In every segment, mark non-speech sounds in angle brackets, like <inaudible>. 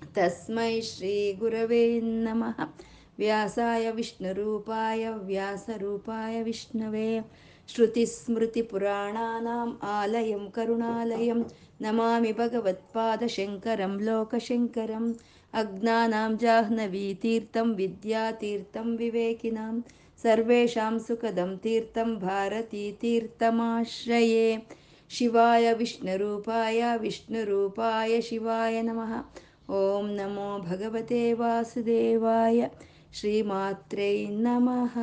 ಶ್ರೀ ಗುರವೇ ನಮಃ ವ್ಯಾಸಾಯ ವಿಷ್ಣುರೂಪಾಯ ವ್ಯಾಸರೂಪಾಯ ವಿಷ್ಣವೇ ಶ್ರುತಿಸ್ಮೃತಿಪುರಾಣಾನಾम् ಆಲಯಂ ಕರುಣಾಲಯಂ ನಮಾಮಿ ಭಗವತ್ಪಾದಶಂಕರಂ ಲೋಕಶಂಕರಂ ಅಜ್ಞಾನಾಂ ಜಾಹ್ನವೀತೀರ್ಥಂ ವಿದ್ಯಾತೀರ್ಥಂ ವಿವೇಕಿನಾಂ ಸರ್ವೇಷಾಂ ಸುಖದಂ ತೀರ್ಥಂ ಭಾರತೀತೀರ್ಥಮಾಶ್ರಯೇ ಶಿವಾಯ ವಿಷ್ಣುರೂಪಾಯ ವಿಷ್ಣುರೂಪಾಯ ಶಿವಾಯ ನಮಃ ಓಂ ನಮೋ ಭಗವತೆ ವಾಸುದೇವಾಯ ಶ್ರೀಮಾತ್ರೈ ನಮಃ.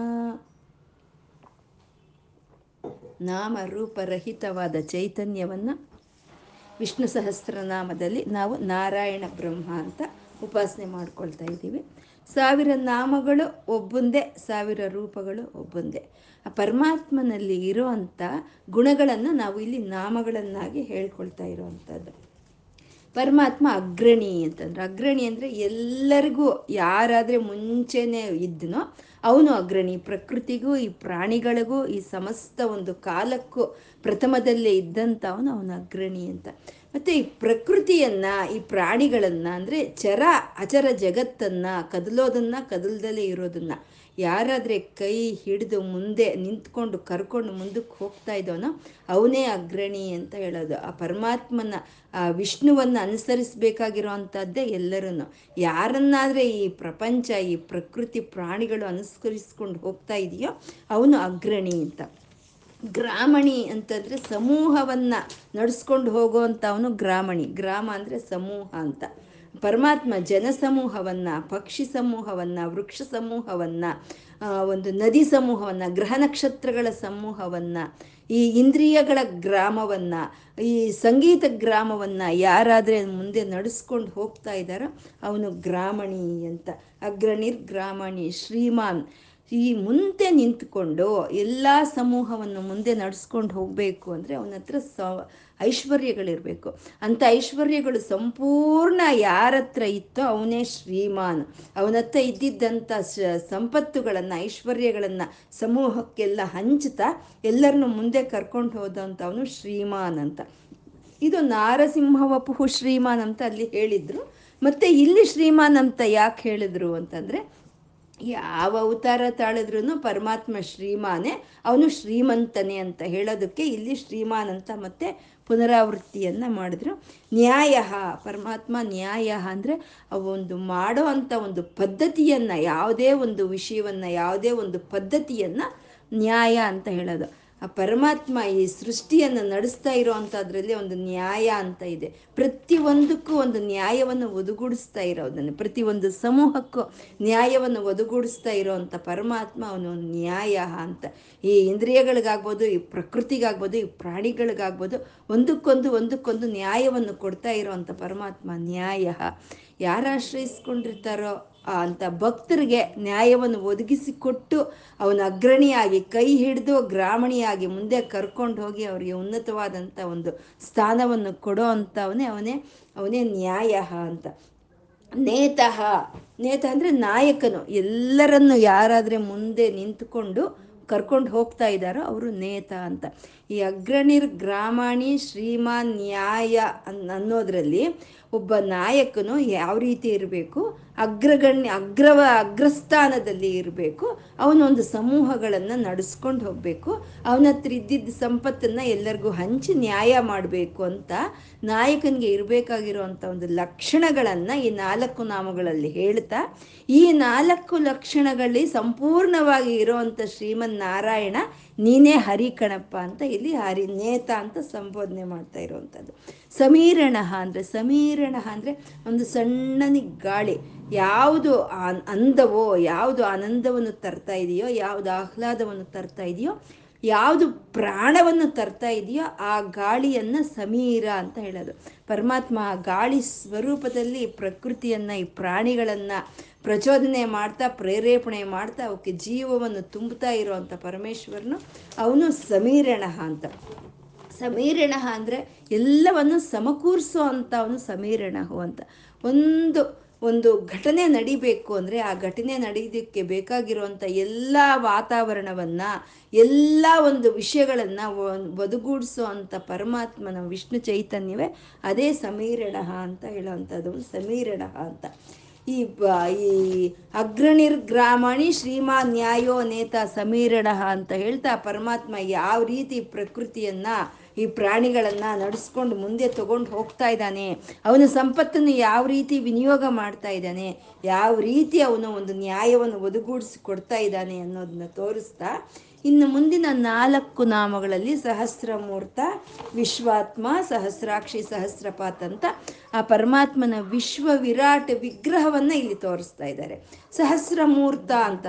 ನಾಮರೂಪರಹಿತವಾದ ಚೈತನ್ಯವನ್ನು ವಿಷ್ಣು ಸಹಸ್ರನಾಮದಲ್ಲಿ ನಾವು ನಾರಾಯಣ ಬ್ರಹ್ಮ ಅಂತ ಉಪಾಸನೆ ಮಾಡ್ಕೊಳ್ತಾ ಇದ್ದೀವಿ. ಸಾವಿರ ನಾಮಗಳು ಒಬ್ಬೊಂದೇ, ಸಾವಿರ ರೂಪಗಳು ಒಬ್ಬೊಂದೇ. ಆ ಪರಮಾತ್ಮನಲ್ಲಿ ಇರೋವಂಥ ಗುಣಗಳನ್ನು ನಾವು ಇಲ್ಲಿ ನಾಮಗಳನ್ನಾಗಿ ಹೇಳ್ಕೊಳ್ತಾ ಇರೋವಂಥದ್ದು ಪರಮಾತ್ಮ ಅಗ್ರಣಿ ಅಂತಂದ್ರೆ. ಅಗ್ರಣಿ ಅಂದರೆ ಎಲ್ಲರಿಗೂ ಯಾರಾದರೆ ಮುಂಚೆನೇ ಇದ್ದನೋ ಅವನು ಅಗ್ರಣಿ. ಪ್ರಕೃತಿಗೂ, ಈ ಪ್ರಾಣಿಗಳಿಗೂ, ಈ ಸಮಸ್ತ ಒಂದು ಕಾಲಕ್ಕೂ ಪ್ರಥಮದಲ್ಲೇ ಇದ್ದಂಥವನು ಅವನು ಅಗ್ರಣಿ ಅಂತ. ಮತ್ತು ಈ ಪ್ರಕೃತಿಯನ್ನು, ಈ ಪ್ರಾಣಿಗಳನ್ನು ಅಂದರೆ ಚರ, ಅಚರ ಜಗತ್ತನ್ನು, ಕದಲೋದನ್ನು, ಕದಲ್ದಲ್ಲೇ ಇರೋದನ್ನು ಯಾರಾದರೆ ಕೈ ಹಿಡಿದು ಮುಂದೆ ನಿಂತ್ಕೊಂಡು ಕರ್ಕೊಂಡು ಮುಂದಕ್ಕೆ ಹೋಗ್ತಾ ಇದ್ದವನೋ ಅವನೇ ಅಗ್ರಣಿ ಅಂತ ಹೇಳೋದು. ಆ ಪರಮಾತ್ಮನ, ಆ ವಿಷ್ಣುವನ್ನು ಅನುಸರಿಸಬೇಕಾಗಿರೋ ಅಂಥದ್ದೇ ಎಲ್ಲರೂ ಯಾರನ್ನಾದರೆ ಈ ಪ್ರಪಂಚ, ಈ ಪ್ರಕೃತಿ ಪ್ರಾಣಿಗಳು ಅನುಸರಿಸ್ಕೊಂಡು ಹೋಗ್ತಾ ಇದೆಯೋ ಅವನು ಅಗ್ರಣಿ ಅಂತ. ಗ್ರಾಮಣಿ ಅಂತಂದರೆ ಸಮೂಹವನ್ನು ನಡೆಸ್ಕೊಂಡು ಹೋಗುವಂಥವನು ಗ್ರಾಮಣಿ. ಗ್ರಾಮ ಅಂದರೆ ಸಮೂಹ ಅಂತ. ಪರಮಾತ್ಮ ಜನ ಸಮೂಹವನ್ನು ಪಕ್ಷಿ ಸಮೂಹವನ್ನು, ವೃಕ್ಷ ಸಮೂಹವನ್ನು ಒಂದು ನದಿ ಸಮೂಹವನ್ನು, ಗ್ರಹ ನಕ್ಷತ್ರಗಳ ಸಮೂಹವನ್ನು, ಈ ಇಂದ್ರಿಯಗಳ ಗ್ರಾಮವನ್ನು, ಈ ಸಂಗೀತ ಗ್ರಾಮವನ್ನು ಯಾರಾದರೆ ಮುಂದೆ ನಡೆಸ್ಕೊಂಡು ಹೋಗ್ತಾ ಇದ್ದಾರೋ ಅವನು ಗ್ರಾಮಣಿ ಅಂತ. ಅಗ್ರಣಿರ್ ಗ್ರಾಮಣಿ ಶ್ರೀಮಾನ್. ಈ ಮುಂದೆ ನಿಂತ್ಕೊಂಡು ಎಲ್ಲ ಸಮೂಹವನ್ನು ಮುಂದೆ ನಡೆಸ್ಕೊಂಡು ಹೋಗಬೇಕು ಅಂದರೆ ಅವನ ಹತ್ರ ಸ, ಐಶ್ವರ್ಯಗಳಿರಬೇಕು. ಅಂಥ ಐಶ್ವರ್ಯಗಳು ಸಂಪೂರ್ಣ ಯಾರ ಹತ್ರ ಇತ್ತೋ ಅವನೇ ಶ್ರೀಮಾನ್. ಅವನ ಹತ್ರ ಇದ್ದಿದ್ದಂಥ ಸಂಪತ್ತುಗಳನ್ನು, ಐಶ್ವರ್ಯಗಳನ್ನು ಸಮೂಹಕ್ಕೆಲ್ಲ ಹಂಚುತ್ತಾ ಎಲ್ಲರನ್ನು ಮುಂದೆ ಕರ್ಕೊಂಡು ಹೋದಂಥವನು ಶ್ರೀಮಾನ್ ಅಂತ. ಇದು ನಾರಸಿಂಹವಪುಹು ಶ್ರೀಮಾನ್ ಅಂತ ಅಲ್ಲಿ ಹೇಳಿದರು. ಮತ್ತೆ ಇಲ್ಲಿ ಶ್ರೀಮಾನ್ ಅಂತ ಯಾಕೆ ಹೇಳಿದ್ರು ಅಂತಂದರೆ ಯಾವ ಅವತಾರ ತಾಳಿದ್ರೂ ಪರಮಾತ್ಮ ಶ್ರೀಮಾನೇ, ಅವನು ಶ್ರೀಮಂತನೇ ಅಂತ ಹೇಳೋದಕ್ಕೆ ಇಲ್ಲಿ ಶ್ರೀಮಾನ್ ಅಂತ ಮತ್ತೆ ಪುನರಾವೃತ್ತಿಯನ್ನು ಮಾಡಿದ್ರು. ನ್ಯಾಯ, ಪರಮಾತ್ಮ ನ್ಯಾಯ ಅಂದರೆ ಒಂದು ಮಾಡೋ ಅಂಥ ಒಂದು ಪದ್ಧತಿಯನ್ನು, ಯಾವುದೇ ಒಂದು ವಿಷಯವನ್ನು, ಯಾವುದೇ ಒಂದು ಪದ್ಧತಿಯನ್ನು ನ್ಯಾಯ ಅಂತ ಹೇಳೋದು. ಆ ಪರಮಾತ್ಮ ಈ ಸೃಷ್ಟಿಯನ್ನು ನಡೆಸ್ತಾ ಇರೋ ಅಂಥದ್ರಲ್ಲಿ ಒಂದು ನ್ಯಾಯ ಅಂತ ಇದೆ. ಪ್ರತಿಯೊಂದಕ್ಕೂ ಒಂದು ನ್ಯಾಯವನ್ನು ಒದಗೂಡಿಸ್ತಾ ಇರೋದನ್ನು ಪ್ರತಿಯೊಂದು ಸಮೂಹಕ್ಕೂ ನ್ಯಾಯವನ್ನು ಒದಗೂಡಿಸ್ತಾ ಇರೋವಂಥ ಪರಮಾತ್ಮ ಅವನು ನ್ಯಾಯ ಅಂತ. ಈ ಇಂದ್ರಿಯಗಳಿಗಾಗ್ಬೋದು, ಈ ಪ್ರಕೃತಿಗಾಗ್ಬೋದು, ಈ ಪ್ರಾಣಿಗಳಿಗಾಗ್ಬೋದು ಒಂದಕ್ಕೊಂದು ಒಂದಕ್ಕೊಂದು ನ್ಯಾಯವನ್ನು ಕೊಡ್ತಾ ಇರೋವಂಥ ಪರಮಾತ್ಮ ನ್ಯಾಯ. ಯಾರು ಆಶ್ರಯಿಸ್ಕೊಂಡಿರ್ತಾರೋ ಅಂತ ಭಕ್ತರಿಗೆ ನ್ಯಾಯವನ್ನು ಒದಗಿಸಿಕೊಟ್ಟು ಅವನ ಅಗ್ರಣಿಯಾಗಿ ಕೈ ಹಿಡಿದು ಗ್ರಾಮಣಿಯಾಗಿ ಮುಂದೆ ಕರ್ಕೊಂಡು ಹೋಗಿ ಅವರಿಗೆ ಉನ್ನತವಾದಂಥ ಒಂದು ಸ್ಥಾನವನ್ನು ಕೊಡೋ ಅಂಥವನೇ ಅವನೇ ಅವನೇ ನ್ಯಾಯ ಅಂತ. ನೇತಃ, ನೇತ ಅಂದರೆ ನಾಯಕನು. ಎಲ್ಲರನ್ನು ಯಾರಾದರೆ ಮುಂದೆ ನಿಂತುಕೊಂಡು ಕರ್ಕೊಂಡು ಹೋಗ್ತಾ ಇದ್ದಾರೋ ಅವರು ನೇತ ಅಂತ. ಈ ಅಗ್ರಣಿರ್ ಗ್ರಾಮಾಣಿ ಶ್ರೀಮಾನ್ ನ್ಯಾಯ ಅನ್, ಅನ್ನೋದ್ರಲ್ಲಿ ಒಬ್ಬ ನಾಯಕನು ಯಾವ ರೀತಿ ಇರಬೇಕು? ಅಗ್ರಗಣ್ಯ, ಅಗ್ರವ, ಅಗ್ರಸ್ಥಾನದಲ್ಲಿ ಇರಬೇಕು. ಅವನೊಂದು ಸಮೂಹಗಳನ್ನು ನಡೆಸ್ಕೊಂಡು ಹೋಗಬೇಕು. ಅವನ ಹತ್ರ ಇದ್ದಿದ್ದ ಸಂಪತ್ತನ್ನು ಎಲ್ಲರಿಗೂ ಹಂಚಿ ನ್ಯಾಯ ಮಾಡಬೇಕು ಅಂತ ನಾಯಕನಿಗೆ ಇರಬೇಕಾಗಿರುವಂಥ ಒಂದು ಲಕ್ಷಣಗಳನ್ನು ಈ ನಾಲ್ಕು ನಾಮಗಳಲ್ಲಿ ಹೇಳ್ತಾ, ಈ ನಾಲ್ಕು ಲಕ್ಷಣಗಳಲ್ಲಿ ಸಂಪೂರ್ಣವಾಗಿ ಇರೋವಂಥ ಶ್ರೀಮನ್ ನಾರಾಯಣ ನೀನೇ ಹರಿ ಕಣಪ್ಪ ಅಂತ ಇಲ್ಲಿ ಹರಿ ನೇತ ಅಂತ ಸಂಬೋಧನೆ ಮಾಡ್ತಾ ಇರುವಂಥದ್ದು ಸಮೀರಣ ಅಂದರೆ ಸಮೀರಣ ಅಂದರೆ ಒಂದು ಸಣ್ಣನಿಗೆ ಗಾಳಿ ಯಾವುದು ಅಂದವೋ, ಯಾವುದು ಆನಂದವನ್ನು ತರ್ತಾ ಇದೆಯೋ, ಯಾವುದು ಆಹ್ಲಾದವನ್ನು ತರ್ತಾ ಇದೆಯೋ, ಯಾವುದು ಪ್ರಾಣವನ್ನು ತರ್ತಾ ಇದೆಯೋ, ಆ ಗಾಳಿಯನ್ನು ಸಮೀರ ಅಂತ ಹೇಳೋದು. ಪರಮಾತ್ಮ ಗಾಳಿ ಸ್ವರೂಪದಲ್ಲಿ ಪ್ರಕೃತಿಯನ್ನು, ಈ ಪ್ರಾಣಿಗಳನ್ನು ಪ್ರಚೋದನೆ ಮಾಡ್ತಾ, ಪ್ರೇರೇಪಣೆ ಮಾಡ್ತಾ, ಅವಕ್ಕೆ ಜೀವವನ್ನು ತುಂಬುತ್ತಾ ಇರುವಂಥ ಪರಮೇಶ್ವರನು ಅವನು ಸಮೀರಣ ಅಂತ. ಸಮೀರಣ ಅಂದರೆ ಎಲ್ಲವನ್ನು ಸಮಕೂರಿಸೋ ಅಂತ ಅವನು ಸಮೀರಣ ಅಂತ. ಒಂದು ಒಂದು ಘಟನೆ ನಡಿಬೇಕು ಅಂದರೆ ಆ ಘಟನೆ ನಡೆಯೋದಕ್ಕೆ ಬೇಕಾಗಿರುವಂಥ ಎಲ್ಲ ವಾತಾವರಣವನ್ನು, ಎಲ್ಲ ಒಂದು ವಿಷಯಗಳನ್ನು ಒದಗೂಡಿಸೋ ಅಂಥ ಪರಮಾತ್ಮನ ವಿಷ್ಣು ಚೈತನ್ಯವೇ ಅದೇ ಸಮೀರಣ ಅಂತ ಹೇಳೋವಂಥದ್ದು ಸಮೀರಣ ಅಂತ. ಈ ಬ, ಈ ಅಗ್ರಣಿರ್ಗ್ರಾಮಣಿ ಶ್ರೀಮಾ ನ್ಯಾಯೋ ನೇತ ಸಮೀರಣ ಅಂತ ಹೇಳ್ತಾ ಪರಮಾತ್ಮ ಯಾವ ರೀತಿ ಪ್ರಕೃತಿಯನ್ನು ಈ ಪ್ರಾಣಿಗಳನ್ನು ನಡೆಸ್ಕೊಂಡು ಮುಂದೆ ತಗೊಂಡು ಹೋಗ್ತಾ ಇದ್ದಾನೆ. ಅವನ ಸಂಪತ್ತನ್ನು ಯಾವ ರೀತಿ ವಿನಿಯೋಗ ಮಾಡ್ತಾ ಇದ್ದಾನೆ, ಯಾವ ರೀತಿ ಅವನು ಒಂದು ನ್ಯಾಯವನ್ನು ಒದಗೂಡಿಸಿ ಕೊಡ್ತಾ ಇದ್ದಾನೆ ಅನ್ನೋದನ್ನ ತೋರಿಸ್ತಾ, ಇನ್ನು ಮುಂದಿನ ನಾಲ್ಕು ನಾಮಗಳಲ್ಲಿ ಸಹಸ್ರಮೂರ್ತ, ವಿಶ್ವಾತ್ಮ, ಸಹಸ್ರಾಕ್ಷಿ, ಸಹಸ್ರಪಾತ್ ಅಂತ ಆ ಪರಮಾತ್ಮನ ವಿಶ್ವ ವಿರಾಟ್ ವಿಗ್ರಹವನ್ನು ಇಲ್ಲಿ ತೋರಿಸ್ತಾ ಇದ್ದಾರೆ. ಸಹಸ್ರಮೂರ್ತ ಅಂತ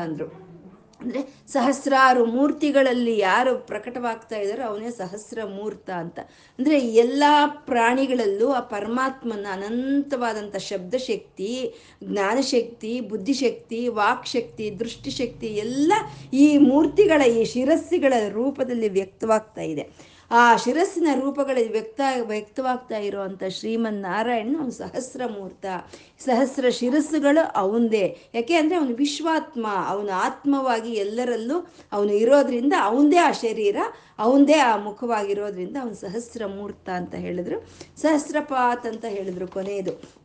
ಅಂದರು ಸಹಸ್ರಾರು ಮೂರ್ತಿಗಳಲ್ಲಿ ಯಾರು ಪ್ರಕಟವಾಗ್ತಾ ಇದ್ದಾರೋ ಅವನೇ ಸಹಸ್ರ ಮೂರ್ತ ಅಂತ. ಅಂದರೆ ಎಲ್ಲ ಪ್ರಾಣಿಗಳಲ್ಲೂ ಆ ಪರಮಾತ್ಮನ ಅನಂತವಾದಂಥ ಶಬ್ದಶಕ್ತಿ, ಜ್ಞಾನಶಕ್ತಿ, ಬುದ್ಧಿಶಕ್ತಿ, ವಾಕ್ಶಕ್ತಿ, ದೃಷ್ಟಿಶಕ್ತಿ ಎಲ್ಲ ಈ ಮೂರ್ತಿಗಳ, ಈ ಶಿರಸ್ಸುಗಳ ರೂಪದಲ್ಲಿ ವ್ಯಕ್ತವಾಗ್ತಾ ಇದೆ. ಆ ಶಿರಸ್ಸಿನ ರೂಪಗಳಲ್ಲಿ ವ್ಯಕ್ತ, ವ್ಯಕ್ತವಾಗ್ತಾ ಇರುವಂಥ ಶ್ರೀಮನ್ ನಾರಾಯಣ ಅವನು ಸಹಸ್ರ ಮೂರ್ತ ಸಹಸ್ರ ಶಿರಸ್ಸುಗಳು ಅವಂದೇ. ಯಾಕೆ ಅಂದರೆ ಅವನು ವಿಶ್ವಾತ್ಮ, ಅವನು ಆತ್ಮವಾಗಿ ಎಲ್ಲರಲ್ಲೂ ಅವನು ಇರೋದ್ರಿಂದ ಅವಂದೇ ಆ ಶರೀರ, ಅವಂದೇ ಆ ಮುಖವಾಗಿರೋದ್ರಿಂದ ಅವನು ಸಹಸ್ರ ಮೂರ್ತ ಅಂತ ಹೇಳಿದ್ರು. ಸಹಸ್ರಪಾತ್ ಅಂತ ಹೇಳಿದ್ರು ಕೊನೆಯದು.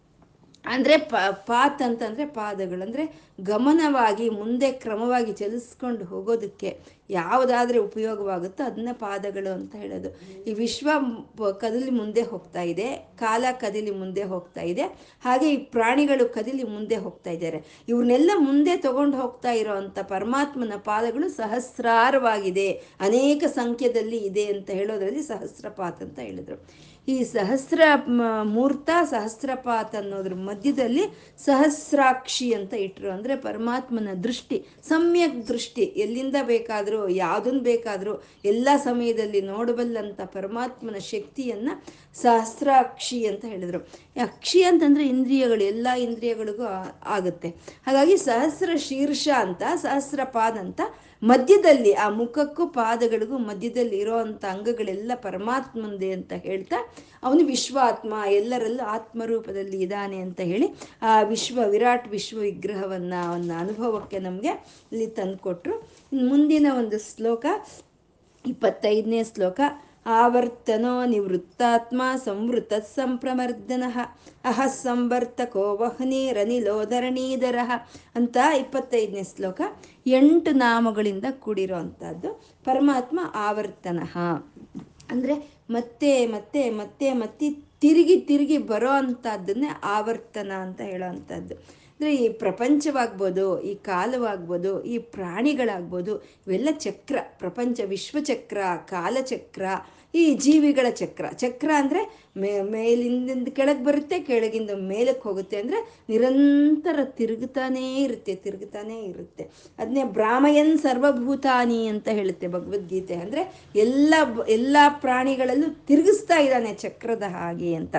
ಅಂದರೆ ಪ, ಪಾತ್ ಅಂತಂದರೆ ಪಾದಗಳು. ಅಂದರೆ ಗಮನವಾಗಿ, ಮುಂದೆ ಕ್ರಮವಾಗಿ ಚಲಿಸ್ಕೊಂಡು ಹೋಗೋದಕ್ಕೆ ಯಾವುದಾದ್ರೆ ಉಪಯೋಗವಾಗುತ್ತೋ ಅದನ್ನ ಪಾದಗಳು ಅಂತ ಹೇಳೋದು. ಈ ವಿಶ್ವ ಕದಲಿ ಮುಂದೆ ಹೋಗ್ತಾ ಇದೆ, ಕಾಲ ಕದಲಿ ಮುಂದೆ ಹೋಗ್ತಾ ಇದೆ, ಹಾಗೆ ಈ ಪ್ರಾಣಿಗಳು ಕದಲಿ ಮುಂದೆ ಹೋಗ್ತಾ ಇದ್ದಾರೆ. ಇವ್ರನ್ನೆಲ್ಲ ಮುಂದೆ ತಗೊಂಡು ಹೋಗ್ತಾ ಇರೋವಂಥ ಪರಮಾತ್ಮನ ಪಾದಗಳು ಸಹಸ್ರಾರವಾಗಿದೆ. ಅನೇಕ ಸಂಖ್ಯೆದಲ್ಲಿ ಇದೆ ಅಂತ ಹೇಳೋದ್ರಲ್ಲಿ ಸಹಸ್ರಪಾತ್ ಅಂತ ಹೇಳಿದ್ರು. ಈ ಸಹಸ್ರ ಮೂರ್ತ, ಸಹಸ್ರಪಾತ್ ಅನ್ನೋದ್ರ ಮಧ್ಯದಲ್ಲಿ ಸಹಸ್ರಾಕ್ಷಿ ಅಂತ ಇಟ್ಟರು ಅಂದರೆ ಪರಮಾತ್ಮನ ದೃಷ್ಟಿ, ಸಮ್ಯಕ್ ದೃಷ್ಟಿ. ಎಲ್ಲಿಂದ ಬೇಕಾದರೂ ಯಾವುದನ್ನು ಬೇಕಾದರೂ, ಎಲ್ಲ ಸಮಯದಲ್ಲಿ ನೋಡಬಲ್ಲಂಥ ಪರಮಾತ್ಮನ ಶಕ್ತಿಯನ್ನು ಸಹಸ್ರಾಕ್ಷಿ ಅಂತ ಹೇಳಿದರು. ಅಕ್ಷಿ ಅಂತಂದರೆ ಇಂದ್ರಿಯಗಳು, ಎಲ್ಲ ಇಂದ್ರಿಯಗಳಿಗೂ ಆಗುತ್ತೆ. ಹಾಗಾಗಿ ಸಹಸ್ರ ಶೀರ್ಷ ಅಂತ, ಸಹಸ್ರಪಾದ ಅಂತ ಮಧ್ಯದಲ್ಲಿ, ಆ ಮುಖಕ್ಕೂ ಪಾದಗಳಿಗೂ ಮಧ್ಯದಲ್ಲಿ ಇರೋ ಅಂಥ ಅಂಗಗಳೆಲ್ಲ ಪರಮಾತ್ಮಂದೇ ಅಂತ ಹೇಳ್ತಾ, ಅವನು ವಿಶ್ವಾತ್ಮ, ಎಲ್ಲರಲ್ಲೂ ಆತ್ಮರೂಪದಲ್ಲಿ ಇದ್ದಾನೆ ಅಂತ ಹೇಳಿ, ಆ ವಿಶ್ವ ವಿರಾಟ್ ವಿಶ್ವ ವಿಗ್ರಹವನ್ನು ಅವನ ಅನುಭವಕ್ಕೆ ನಮಗೆ ಇಲ್ಲಿ ತಂದುಕೊಟ್ರು. ಮುಂದಿನ ಒಂದು ಶ್ಲೋಕ, ಇಪ್ಪತ್ತೈದನೇ ಶ್ಲೋಕ ಆವರ್ತನೋ ನಿವೃತ್ತಾತ್ಮ ಸಂವೃತ ಸಂಪ್ರಮರ್ದನ. ಅಹ ಸಂವರ್ತಕೋ ವಹ್ನಿರನಿಲೋಧರಣೀಧರ ಅಂತ ಇಪ್ಪತ್ತೈದನೇ ಶ್ಲೋಕ ಎಂಟು ನಾಮಗಳಿಂದ ಕೂಡಿರೋ ಪರಮಾತ್ಮ ಆವರ್ತನ. ಅಂದರೆ ಮತ್ತೆ ಮತ್ತೆ ಮತ್ತೆ ಮತ್ತೆ ತಿರುಗಿ ತಿರುಗಿ ಬರೋ ಅಂಥದ್ದನ್ನೇ ಆವರ್ತನ ಅಂತ ಹೇಳೋ ಅಂದರೆ ಈ ಪ್ರಪಂಚವಾಗ್ಬೋದು, ಈ ಕಾಲವಾಗ್ಬೋದು, ಈ ಪ್ರಾಣಿಗಳಾಗ್ಬೋದು, ಇವೆಲ್ಲ ಚಕ್ರ, ಪ್ರಪಂಚ ವಿಶ್ವಚಕ್ರ ಕಾಲಚಕ್ರ ಈ ಜೀವಿಗಳ ಚಕ್ರ. ಚಕ್ರ ಅಂದರೆ ಮೇ, ಮೇಲಿಂದ ಕೆಳಗೆ ಬರುತ್ತೆ, ಕೆಳಗಿಂದ ಮೇಲಕ್ಕೆ ಹೋಗುತ್ತೆ ಅಂದರೆ ನಿರಂತರ ತಿರುಗುತ್ತಾನೇ ಇರುತ್ತೆ ತಿರುಗುತ್ತಾನೇ ಇರುತ್ತೆ. ಅದನ್ನೇ ಬ್ರಾಹ್ಮಯನ್ ಸರ್ವಭೂತಾನಿ ಅಂತ ಹೇಳುತ್ತೆ ಭಗವದ್ಗೀತೆ. ಅಂದರೆ ಎಲ್ಲ ಎಲ್ಲ ಪ್ರಾಣಿಗಳಲ್ಲೂ ತಿರುಗಿಸ್ತಾ ಇದ್ದಾನೆ ಚಕ್ರದ ಹಾಗೆ ಅಂತ.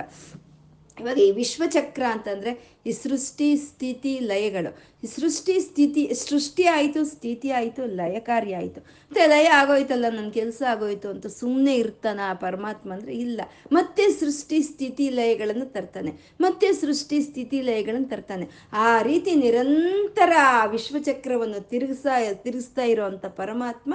ಇವಾಗ ಈ ವಿಶ್ವಚಕ್ರ ಅಂತಂದರೆ ಈ ಸೃಷ್ಟಿ, ಸ್ಥಿತಿ, ಲಯಗಳು. ಸೃಷ್ಟಿ, ಸ್ಥಿತಿ, ಸೃಷ್ಟಿ ಆಯಿತು, ಸ್ಥಿತಿ ಆಯಿತು, ಲಯಕಾರಿ ಆಯಿತು. ಮತ್ತೆ ಲಯ ಆಗೋಯ್ತಲ್ಲ ನನ್ನ ಕೆಲಸ ಆಗೋಯ್ತು ಅಂತ ಸುಮ್ಮನೆ ಇರ್ತಾನ ಆ ಪರಮಾತ್ಮ ಅಂದರೆ ಇಲ್ಲ. ಮತ್ತೆ ಸೃಷ್ಟಿ, ಸ್ಥಿತಿ, ಲಯಗಳನ್ನು ತರ್ತಾನೆ. ಮತ್ತೆ ಸೃಷ್ಟಿ, ಸ್ಥಿತಿ, ಲಯಗಳನ್ನು ತರ್ತಾನೆ. ಆ ರೀತಿ ನಿರಂತರ ಆ ವಿಶ್ವಚಕ್ರವನ್ನು ತಿರುಗಿಸ, ತಿರುಗಿಸ್ತಾ ಇರೋವಂಥ ಪರಮಾತ್ಮ,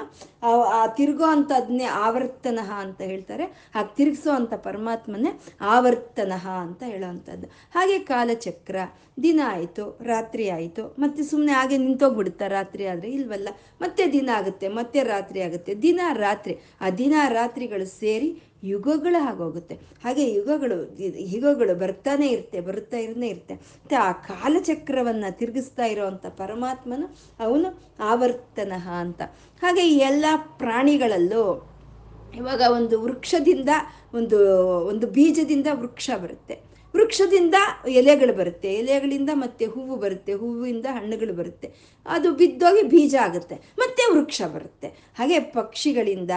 ಆ ತಿರುಗೋ ಅಂಥದ್ನೇ ಆವರ್ತನಃ ಅಂತ ಹೇಳ್ತಾರೆ. ಹಾಗೆ ತಿರುಗಿಸೋ ಅಂಥ ಪರಮಾತ್ಮನೇ ಆವರ್ತನಃ ಅಂತ ಹೇಳೋವಂಥದ್ದು ಹಾಗೆ ಕಾಲಚಕ್ರ ದಿನ ಆಯಿತು, ರಾತ್ರಿ ಆಯಿತು. ಮತ್ತೆ ಸುಮ್ಮನೆ ಹಾಗೆ ನಿಂತೋಗ್ಬಿಡುತ್ತಾ ರಾತ್ರಿ ಆದರೆ? ಇಲ್ವಲ್ಲ? ಮತ್ತೆ ದಿನ ಆಗುತ್ತೆ, ಮತ್ತೆ ರಾತ್ರಿ ಆಗುತ್ತೆ. ದಿನ ರಾತ್ರಿ. ಆ ದಿನ ರಾತ್ರಿಗಳು ಸೇರಿ ಯುಗಗಳು ಆಗೋಗುತ್ತೆ. ಹಾಗೆ ಯುಗಗಳು ಯುಗಗಳು ಬರ್ತಾನೆ ಇರುತ್ತೆ, ಬರುತ್ತಾ ಇರನೇ ಇರುತ್ತೆ. ಮತ್ತು ಆ ಕಾಲಚಕ್ರವನ್ನು ತಿರುಗಿಸ್ತಾ ಇರೋವಂಥ ಪರಮಾತ್ಮನು ಅವನು ಆವರ್ತನ ಅಂತ. ಹಾಗೆ ಎಲ್ಲ ಪ್ರಾಣಿಗಳಲ್ಲೂ ಇವಾಗ ಒಂದು ವೃಕ್ಷದಿಂದ, ಒಂದು ಒಂದು ಬೀಜದಿಂದ ವೃಕ್ಷ ಬರುತ್ತೆ. ವೃಕ್ಷದಿಂದ ಎಲೆಗಳು ಬರುತ್ತೆ, ಎಲೆಗಳಿಂದ ಮತ್ತೆ ಹೂವು ಬರುತ್ತೆ, ಹೂವಿಂದ ಹಣ್ಣುಗಳು ಬರುತ್ತೆ. ಅದು ಬಿದ್ದೋಗಿ ಬೀಜ ಆಗುತ್ತೆ, ಮತ್ತೆ ವೃಕ್ಷ ಬರುತ್ತೆ. ಹಾಗೆ ಪಕ್ಷಿಗಳಿಂದ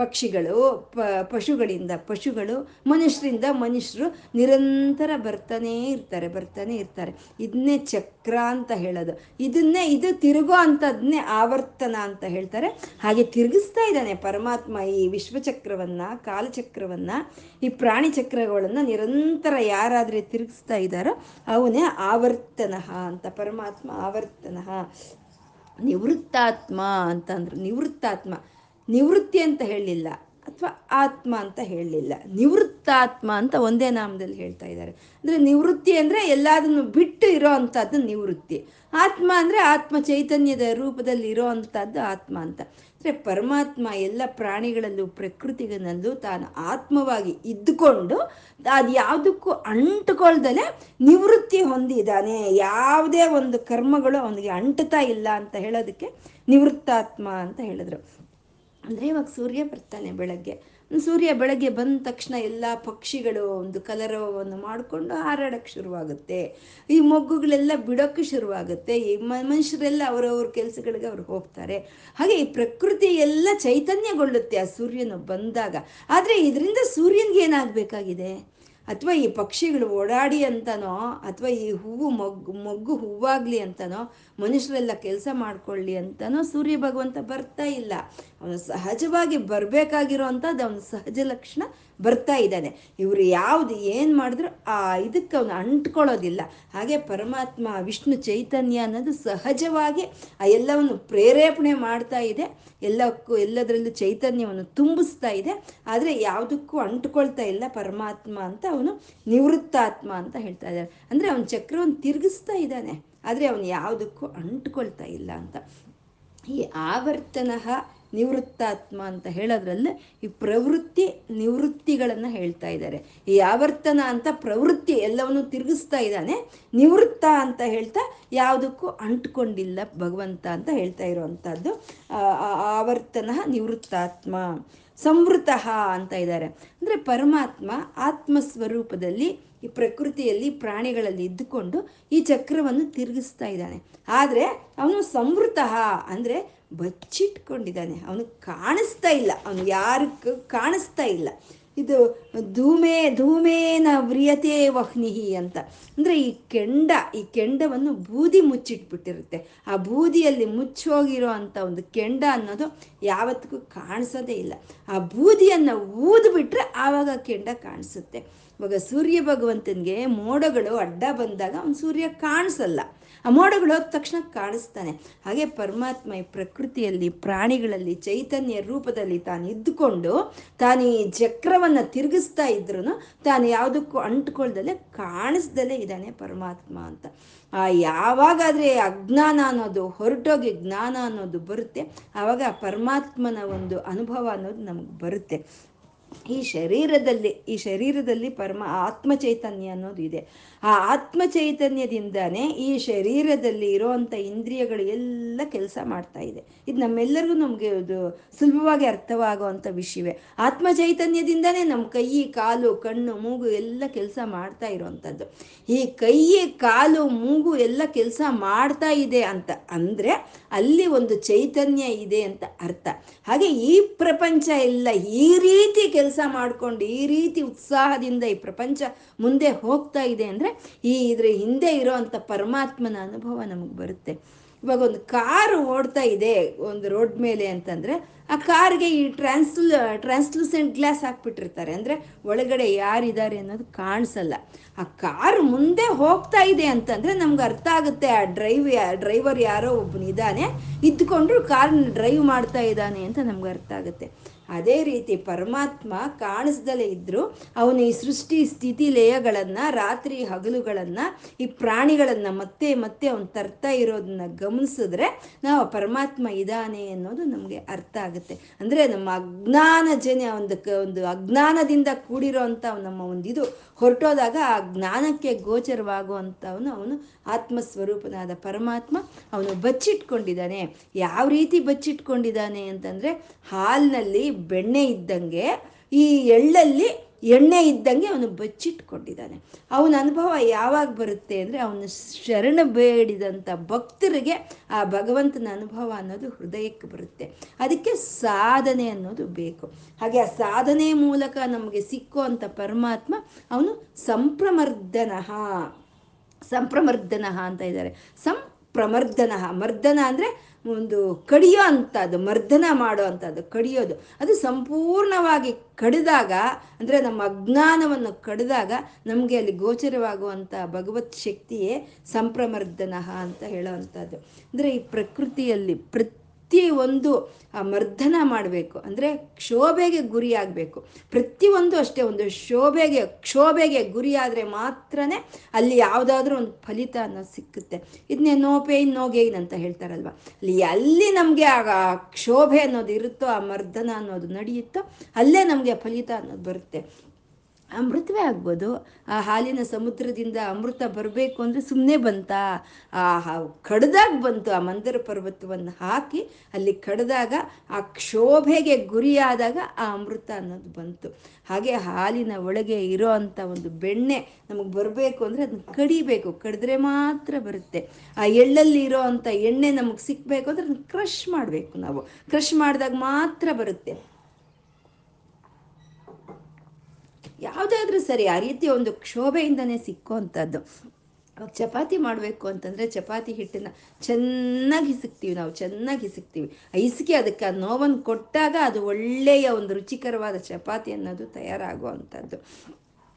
ಪಕ್ಷಿಗಳು, ಪ, ಪಶುಗಳಿಂದ ಪಶುಗಳು, ಮನುಷ್ಯರಿಂದ ಮನುಷ್ಯರು ನಿರಂತರ ಬರ್ತಾನೇ ಇರ್ತಾರೆ, ಬರ್ತಾನೆ ಇರ್ತಾರೆ. ಇದನ್ನೇ ಚಕ್ರ ಅಂತ ಹೇಳೋದು. ಇದನ್ನೇ, ಇದು ತಿರುಗೋ ಅಂಥದ್ನೇ ಆವರ್ತನ ಅಂತ ಹೇಳ್ತಾರೆ. ಹಾಗೆ ತಿರುಗಿಸ್ತಾ ಇದ್ದಾನೆ ಪರಮಾತ್ಮ ಈ ವಿಶ್ವಚಕ್ರವನ್ನು, ಕಾಲಚಕ್ರವನ್ನು, ಈ ಪ್ರಾಣಿ ಚಕ್ರಗಳನ್ನು ನಿರಂತರ ಯಾರಾದರೆ ತಿರುಗಿಸ್ತಾ ಇದ್ದಾರೋ ಅವನೇ ಆವರ್ತನ ಅಂತ, ಪರಮಾತ್ಮ ಆವರ್ತನ. ನಿವೃತ್ತಾತ್ಮ ಅಂತಂದ್ರು ನಿವೃತ್ತಾತ್ಮ. ನಿವೃತ್ತಿ ಅಂತ ಹೇಳಲಿಲ್ಲ ಅಥವಾ ಆತ್ಮ ಅಂತ ಹೇಳಲಿಲ್ಲ. ನಿವೃತ್ತಾತ್ಮ ಅಂತ ಒಂದೇ ನಾಮದಲ್ಲಿ ಹೇಳ್ತಾ ಇದ್ದಾರೆ. ಅಂದರೆ ನಿವೃತ್ತಿ ಅಂದರೆ ಎಲ್ಲದನ್ನು ಬಿಟ್ಟು ಇರೋ ಅಂಥದ್ದು ನಿವೃತ್ತಿ. ಆತ್ಮ ಅಂದರೆ ಆತ್ಮ ಚೈತನ್ಯದ ರೂಪದಲ್ಲಿ ಇರೋ ಅಂಥದ್ದು ಆತ್ಮ ಅಂತ. ಅಂದರೆ ಪರಮಾತ್ಮ ಎಲ್ಲ ಪ್ರಾಣಿಗಳಲ್ಲೂ ಪ್ರಕೃತಿಗಳಲ್ಲೂ ತಾನು ಆತ್ಮವಾಗಿ ಇದ್ದುಕೊಂಡು ಅದು ಯಾವುದಕ್ಕೂ ಅಂಟುಕೊಳ್ದಲೆ ನಿವೃತ್ತಿ ಹೊಂದಿದ್ದಾನೆ. ಯಾವುದೇ ಒಂದು ಕರ್ಮಗಳು ಅವನಿಗೆ ಅಂಟುತ್ತಾ ಇಲ್ಲ ಅಂತ ಹೇಳೋದಕ್ಕೆ ನಿವೃತ್ತಾತ್ಮ ಅಂತ ಹೇಳಿದ್ರು. ಅಂದರೆ ಇವಾಗ ಸೂರ್ಯ ಬರ್ತಾನೆ ಬೆಳಗ್ಗೆ. ಸೂರ್ಯ ಬೆಳಗ್ಗೆ ಬಂದ ತಕ್ಷಣ ಎಲ್ಲ ಪಕ್ಷಿಗಳು ಒಂದು ಕಲರವವನ್ನು ಮಾಡಿಕೊಂಡು ಹಾರಾಡೋಕ್ಕೆ ಶುರುವಾಗುತ್ತೆ. ಈ ಮೊಗ್ಗುಗಳೆಲ್ಲ ಬಿಡೋಕ್ಕೆ ಶುರುವಾಗುತ್ತೆ. ಈ ಮನುಷ್ಯರೆಲ್ಲ ಅವರವ್ರ ಕೆಲಸಗಳಿಗೆ ಅವ್ರು ಹೋಗ್ತಾರೆ. ಹಾಗೆ ಈ ಪ್ರಕೃತಿ ಎಲ್ಲ ಚೈತನ್ಯಗೊಳ್ಳುತ್ತೆ ಆ ಸೂರ್ಯನು ಬಂದಾಗ. ಆದರೆ ಇದರಿಂದ ಸೂರ್ಯನಿಗೆ ಏನಾಗಬೇಕಾಗಿದೆ? ಅಥವಾ ಈ ಪಕ್ಷಿಗಳು ಓಡಾಡಿ ಅಂತನೋ, ಅಥವಾ ಈ ಹೂವು ಮೊಗ್ಗು ಮೊಗ್ಗು ಹೂವಾಗಲಿ ಅಂತನೋ ಮನುಷ್ಯರೆಲ್ಲ ಕೆಲಸ ಮಾಡ್ಕೊಳ್ಳಿ ಅಂತನೂ ಸೂರ್ಯ ಭಗವಂತ ಬರ್ತಾ ಇಲ್ಲ. ಅವನು ಸಹಜವಾಗಿ ಬರಬೇಕಾಗಿರೋವಂಥದ್ದು ಅವನ ಸಹಜ ಲಕ್ಷಣ ಬರ್ತಾ ಇದ್ದಾನೆ. ಇವರು ಯಾವುದು ಏನು ಮಾಡಿದ್ರು ಆ ಇದಕ್ಕೆ ಅವನು ಅಂಟ್ಕೊಳ್ಳೋದಿಲ್ಲ. ಹಾಗೆ ಪರಮಾತ್ಮ, ವಿಷ್ಣು, ಚೈತನ್ಯ ಅನ್ನೋದು ಸಹಜವಾಗಿ ಆ ಎಲ್ಲವನ್ನು ಪ್ರೇರೇಪಣೆ ಮಾಡ್ತಾ ಇದೆ. ಎಲ್ಲಕ್ಕೂ, ಎಲ್ಲದರಲ್ಲೂ ಚೈತನ್ಯವನ್ನು ತುಂಬಿಸ್ತಾ ಇದೆ. ಆದರೆ ಯಾವುದಕ್ಕೂ ಅಂಟ್ಕೊಳ್ತಾ ಇಲ್ಲ ಪರಮಾತ್ಮ ಅಂತ ಅವನು ನಿವೃತ್ತಾತ್ಮ ಅಂತ ಹೇಳ್ತಾ ಇದ್ದಾರೆ ಅಂದರೆ ಅವನ ಚಕ್ರವನ್ನು ತಿರುಗಿಸ್ತಾ ಇದ್ದಾನೆ. ಆದರೆ ಅವನು ಯಾವುದಕ್ಕೂ ಅಂಟ್ಕೊಳ್ತಾ ಇಲ್ಲ ಅಂತ. ಈ ಆವರ್ತನ ನಿವೃತ್ತಾತ್ಮ ಅಂತ ಹೇಳೋದ್ರಲ್ಲಿ ಈ ಪ್ರವೃತ್ತಿ ನಿವೃತ್ತಿಗಳನ್ನು ಹೇಳ್ತಾ ಇದ್ದಾರೆ. ಈ ಆವರ್ತನ ಅಂತ ಪ್ರವೃತ್ತಿ ಎಲ್ಲವನ್ನು ತಿರುಗಿಸ್ತಾ ಇದ್ದಾನೆ. ನಿವೃತ್ತ ಅಂತ ಹೇಳ್ತಾ ಯಾವುದಕ್ಕೂ ಅಂಟ್ಕೊಂಡಿಲ್ಲ ಭಗವಂತ ಅಂತ ಹೇಳ್ತಾ ಇರುವಂಥದ್ದು. ಆವರ್ತನ ನಿವೃತ್ತಾತ್ಮ. ಸಂವೃತ ಅಂತ ಇದ್ದಾರೆ. ಅಂದರೆ ಪರಮಾತ್ಮ ಆತ್ಮಸ್ವರೂಪದಲ್ಲಿ ಈ ಪ್ರಕೃತಿಯಲ್ಲಿ ಪ್ರಾಣಿಗಳಲ್ಲಿ ಇದ್ದುಕೊಂಡು ಈ ಚಕ್ರವನ್ನು ತಿರುಗಿಸ್ತಾ ಇದ್ದಾನೆ. ಆದರೆ ಅವನು ಸಂವೃತ ಅಂದರೆ ಬಚ್ಚಿಟ್ಕೊಂಡಿದ್ದಾನೆ. ಅವನು ಕಾಣಿಸ್ತಾ ಇಲ್ಲ. ಅವನು ಯಾರಕ್ಕೂ ಕಾಣಿಸ್ತಾ ಇಲ್ಲ. ಇದು ಧೂಮೇ, ಧೂಮೇನ ವ್ರಿಯತೆ ವಹ್ನಿಹಿ ಅಂತ. ಅಂದರೆ ಈ ಕೆಂಡ, ಈ ಕೆಂಡವನ್ನು ಬೂದಿ ಮುಚ್ಚಿಟ್ಬಿಟ್ಟಿರುತ್ತೆ. ಆ ಬೂದಿಯಲ್ಲಿ ಮುಚ್ಚೋಗಿರೋ ಅಂಥ ಒಂದು ಕೆಂಡ ಅನ್ನೋದು ಯಾವತ್ತಿಗೂ ಕಾಣಿಸೋದೇ ಇಲ್ಲ. ಆ ಬೂದಿಯನ್ನು ಊದ್ಬಿಟ್ರೆ ಆವಾಗ ಕೆಂಡ ಕಾಣಿಸುತ್ತೆ. ಇವಾಗ ಸೂರ್ಯ ಭಗವಂತನಿಗೆ ಮೋಡಗಳು ಅಡ್ಡ ಬಂದಾಗ ಅವನು ಸೂರ್ಯ ಕಾಣಿಸಲ್ಲ. ಆ ಮೋಡಗಳು ಹೋದ ತಕ್ಷಣ ಕಾಣಿಸ್ತಾನೆ. ಹಾಗೆ ಪರಮಾತ್ಮ ಈ ಪ್ರಕೃತಿಯಲ್ಲಿ, ಪ್ರಾಣಿಗಳಲ್ಲಿ, ಚೈತನ್ಯ ರೂಪದಲ್ಲಿ ತಾನು ಇದ್ದುಕೊಂಡು, ತಾನು ಈ ಚಕ್ರವನ್ನು ತಿರುಗಿಸ್ತಾ ಇದ್ರು ತಾನು ಯಾವುದಕ್ಕೂ ಅಂಟ್ಕೊಳ್ದಲ್ಲೇ ಕಾಣಿಸ್ದಲೇ ಇದ್ದಾನೆ ಪರಮಾತ್ಮ ಅಂತ. ಆ ಯಾವಾಗಾದರೆ ಅಜ್ಞಾನ ಅನ್ನೋದು ಹೊರಟೋಗಿ ಜ್ಞಾನ ಅನ್ನೋದು ಬರುತ್ತೆ, ಆವಾಗ ಪರಮಾತ್ಮನ ಒಂದು ಅನುಭವ ಅನ್ನೋದು ನಮಗೆ ಬರುತ್ತೆ. ಈ ಶರೀರದಲ್ಲಿ ಈ ಶರೀರದಲ್ಲಿ ಪರಮ ಆತ್ಮ ಚೈತನ್ಯ ಅನ್ನೋದು ಇದೆ. ಆ ಆತ್ಮ ಚೈತನ್ಯದಿಂದಾನೇ ಈ ಶರೀರದಲ್ಲಿ ಇರೋವಂಥ ಇಂದ್ರಿಯಗಳು ಎಲ್ಲ ಕೆಲಸ ಮಾಡ್ತಾ ಇದೆ. ಇದು ನಮ್ಮೆಲ್ಲರಿಗೂ ನಮಗೆ ಇದು ಸುಲಭವಾಗಿ ಅರ್ಥವಾಗುವಂಥ ವಿಷಯವೇ. ಆತ್ಮ ಚೈತನ್ಯದಿಂದಾನೇ ನಮ್ಮ ಕೈ, ಕಾಲು, ಕಣ್ಣು, ಮೂಗು ಎಲ್ಲ ಕೆಲಸ ಮಾಡ್ತಾ ಇರೋವಂಥದ್ದು. ಈ ಕೈ, ಕಾಲು, ಮೂಗು ಎಲ್ಲ ಕೆಲಸ ಮಾಡ್ತಾ ಇದೆ ಅಂತ ಅಂದರೆ ಅಲ್ಲಿ ಒಂದು ಚೈತನ್ಯ ಇದೆ ಅಂತ ಅರ್ಥ. ಹಾಗೆ ಈ ಪ್ರಪಂಚ ಎಲ್ಲ ಈ ರೀತಿ ಕೆಲಸ ಮಾಡಿಕೊಂಡು ಈ ರೀತಿ ಉತ್ಸಾಹದಿಂದ ಈ ಪ್ರಪಂಚ ಮುಂದೆ ಹೋಗ್ತಾ ಇದೆ ಅಂದರೆ ಈ ಇದ್ರ ಹಿಂದೆ ಇರೋವಂಥ ಪರಮಾತ್ಮನ ಅನುಭವ ನಮಗೆ ಬರುತ್ತೆ. ಇವಾಗ ಒಂದು ಕಾರು ಓಡ್ತಾ ಇದೆ ಒಂದು ರೋಡ್ ಮೇಲೆ ಅಂತಂದರೆ, ಆ ಕಾರ್ಗೆ ಈ ಟ್ರಾನ್ಸ್ಲ್, ಟ್ರಾನ್ಸ್ಲೂಸೆಂಟ್ ಗ್ಲಾಸ್ ಹಾಕ್ಬಿಟ್ಟಿರ್ತಾರೆ. ಅಂದರೆ ಒಳಗಡೆ ಯಾರಿದ್ದಾರೆ ಅನ್ನೋದು ಕಾಣಿಸಲ್ಲ. ಆ ಕಾರ್ ಮುಂದೆ ಹೋಗ್ತಾ ಇದೆ ಅಂತಂದರೆ ನಮ್ಗೆ ಅರ್ಥ ಆಗುತ್ತೆ, ಆ ಡ್ರೈವ್ ಡ್ರೈವರ್ ಯಾರೋ ಒಬ್ಬನಿದ್ದಾನೆ ಇದ್ದುಕೊಂಡ್ರು ಕಾರ್ನ ಡ್ರೈವ್ ಮಾಡ್ತಾ ಇದ್ದಾನೆ ಅಂತ ನಮ್ಗೆ ಅರ್ಥ ಆಗುತ್ತೆ. ಅದೇ ರೀತಿ ಪರಮಾತ್ಮ ಕಾಣಿಸ್ದಲೇ ಇದ್ದರೂ ಅವನು ಈ ಸೃಷ್ಟಿ ಸ್ಥಿತಿ ಲಯಗಳನ್ನು, ರಾತ್ರಿ ಹಗಲುಗಳನ್ನು, ಈ ಪ್ರಾಣಿಗಳನ್ನು ಮತ್ತೆ ಮತ್ತೆ ಅವನು ತರ್ತಾ ಇರೋದನ್ನ ಗಮನಿಸಿದ್ರೆ ನಾವು ಪರಮಾತ್ಮ ಇದ್ದಾನೆ ಅನ್ನೋದು ನಮಗೆ ಅರ್ಥ ಆಗುತ್ತೆ. ಅಂದರೆ ನಮ್ಮ ಅಜ್ಞಾನ ಜನ ಒಂದು ಒಂದು ಅಜ್ಞಾನದಿಂದ ಕೂಡಿರೋ ನಮ್ಮ ಒಂದು ಇದು ಹೊರಟೋದಾಗ ಆ ಜ್ಞಾನಕ್ಕೆ ಗೋಚರವಾಗುವಂಥವನು ಅವನು ಆತ್ಮಸ್ವರೂಪನಾದ ಪರಮಾತ್ಮ. ಅವನು ಬಚ್ಚಿಟ್ಕೊಂಡಿದ್ದಾನೆ. ಯಾವ ರೀತಿ ಬಚ್ಚಿಟ್ಕೊಂಡಿದ್ದಾನೆ ಅಂತಂದರೆ ಹಾಲಿನಲ್ಲಿ ಬೆಣ್ಣೆ ಇದ್ದಂಗೆ ಈ ಎಳ್ಳಲ್ಲಿ ಎಣ್ಣೆ ಇದ್ದಂಗೆ ಅವನು ಬಚ್ಚಿಟ್ಕೊಂಡಿದ್ದಾನೆ. ಅವನ ಅನುಭವ ಯಾವಾಗ ಬರುತ್ತೆ ಅಂದರೆ ಅವನು ಶರಣ ಬೇಡಿದಂಥ ಭಕ್ತರಿಗೆ ಆ ಭಗವಂತನ ಅನುಭವ ಅನ್ನೋದು ಹೃದಯಕ್ಕೆ ಬರುತ್ತೆ. ಅದಕ್ಕೆ ಸಾಧನೆ ಅನ್ನೋದು ಬೇಕು. ಹಾಗೆ ಆ ಸಾಧನೆ ಮೂಲಕ ನಮಗೆ ಸಿಕ್ಕೋ ಅಂಥ ಪರಮಾತ್ಮ ಅವನು ಸಂಪ್ರಮರ್ಧನಃ. ಸಂಪ್ರಮರ್ಧನಃ ಅಂತ ಇದ್ದಾರೆ. ಸಂಪ್ರಮರ್ಧನಃ. ಮರ್ದನ ಅಂದರೆ ಒಂದು ಕಡಿಯೋ ಅಂಥದ್ದು, ಮರ್ದನ ಮಾಡೋ ಅಂಥದ್ದು, ಕಡಿಯೋದು. ಅದು ಸಂಪೂರ್ಣವಾಗಿ ಕಡಿದಾಗ, ಅಂದರೆ ನಮ್ಮ ಅಜ್ಞಾನವನ್ನು ಕಡಿದಾಗ ನಮಗೆ ಅಲ್ಲಿ ಗೋಚರವಾಗುವಂಥ ಭಗವತ್ ಶಕ್ತಿಯೇ ಸಂಪ್ರಮರ್ದನ ಅಂತ ಹೇಳೋವಂಥದ್ದು ಅಂದರೆ ಈ ಪ್ರಕೃತಿಯಲ್ಲಿ ಪ್ರತಿ ಪ್ರತಿಯೊಂದು ಮರ್ದನ ಮಾಡಬೇಕು. ಅಂದರೆ ಕ್ಷೋಭೆಗೆ ಗುರಿಯಾಗಬೇಕು. ಪ್ರತಿಯೊಂದು ಅಷ್ಟೇ, ಒಂದು ಶೋಭೆಗೆ, ಕ್ಷೋಭೆಗೆ ಗುರಿಯಾದರೆ ಮಾತ್ರನೇ ಅಲ್ಲಿ ಯಾವುದಾದ್ರೂ ಒಂದು ಫಲಿತ ಅನ್ನೋದು ಸಿಕ್ಕುತ್ತೆ. ಇದನ್ನೇ ನೋ ಪೇನ್ ನೋ ಗೇಯ್ನ್ ಅಂತ ಹೇಳ್ತಾರಲ್ವ? ಅಲ್ಲಿ ಅಲ್ಲಿ ನಮಗೆ ಆ ಕ್ಷೋಭೆ ಅನ್ನೋದು ಇರುತ್ತೋ, ಆ ಮರ್ದನ ಅನ್ನೋದು ನಡೆಯುತ್ತೋ, ಅಲ್ಲೇ ನಮಗೆ ಫಲಿತ ಅನ್ನೋದು ಬರುತ್ತೆ. ಅಮೃತವೇ ಆಗ್ಬೋದು. ಆ ಹಾಲಿನ ಸಮುದ್ರದಿಂದ ಅಮೃತ ಬರಬೇಕು ಅಂದರೆ ಸುಮ್ಮನೆ ಬಂತ. ಆ ಕಡ್ದಾಗ ಬಂತು ಆ ಮಂದರ ಪರ್ವತವನ್ನು ಹಾಕಿ, ಅಲ್ಲಿ ಕಡ್ದಾಗ ಆ ಕ್ಷೋಭೆಗೆ ಗುರಿಯಾದಾಗ ಆ ಅಮೃತ ಅನ್ನೋದು ಬಂತು. ಹಾಗೆ ಹಾಲಿನ ಒಳಗೆ ಇರೋ ಅಂಥ ಒಂದು ಬೆಣ್ಣೆ ನಮಗೆ ಬರಬೇಕು ಅಂದರೆ ಅದನ್ನ ಕಡಿಬೇಕು. ಕಡಿದ್ರೆ ಮಾತ್ರ ಬರುತ್ತೆ. ಆ ಎಳ್ಳಲ್ಲಿ ಇರೋ ಅಂಥ ಎಣ್ಣೆ ನಮಗೆ ಸಿಕ್ಕಬೇಕು ಅಂದರೆ ಅದನ್ನ ಕ್ರಷ್ ಮಾಡಬೇಕು ನಾವು. ಕ್ರಷ್ ಮಾಡಿದಾಗ ಮಾತ್ರ ಬರುತ್ತೆ. ಯಾವುದಾದ್ರೂ ಸರಿ ಆ ರೀತಿಯ ಒಂದು ಕ್ಷೋಭೆಯಿಂದನೇ ಸಿಕ್ಕುವಂಥದ್ದು. ಅವಾಗ ಚಪಾತಿ ಮಾಡಬೇಕು ಅಂತಂದರೆ ಚಪಾತಿ ಹಿಟ್ಟನ್ನ ಚೆನ್ನಾಗಿ ಹಿಸುಕ್ತೀವಿ ನಾವು, ಚೆನ್ನಾಗಿ ಹಿಸುಕ್ತೀವಿ. ಹಿಸುಕಿ ಅದಕ್ಕೆ ಆ ನೋವನ್ನು ಕೊಟ್ಟಾಗ ಅದು ಒಳ್ಳೆಯ ಒಂದು ರುಚಿಕರವಾದ ಚಪಾತಿ ಅನ್ನೋದು ತಯಾರಾಗುವಂಥದ್ದು.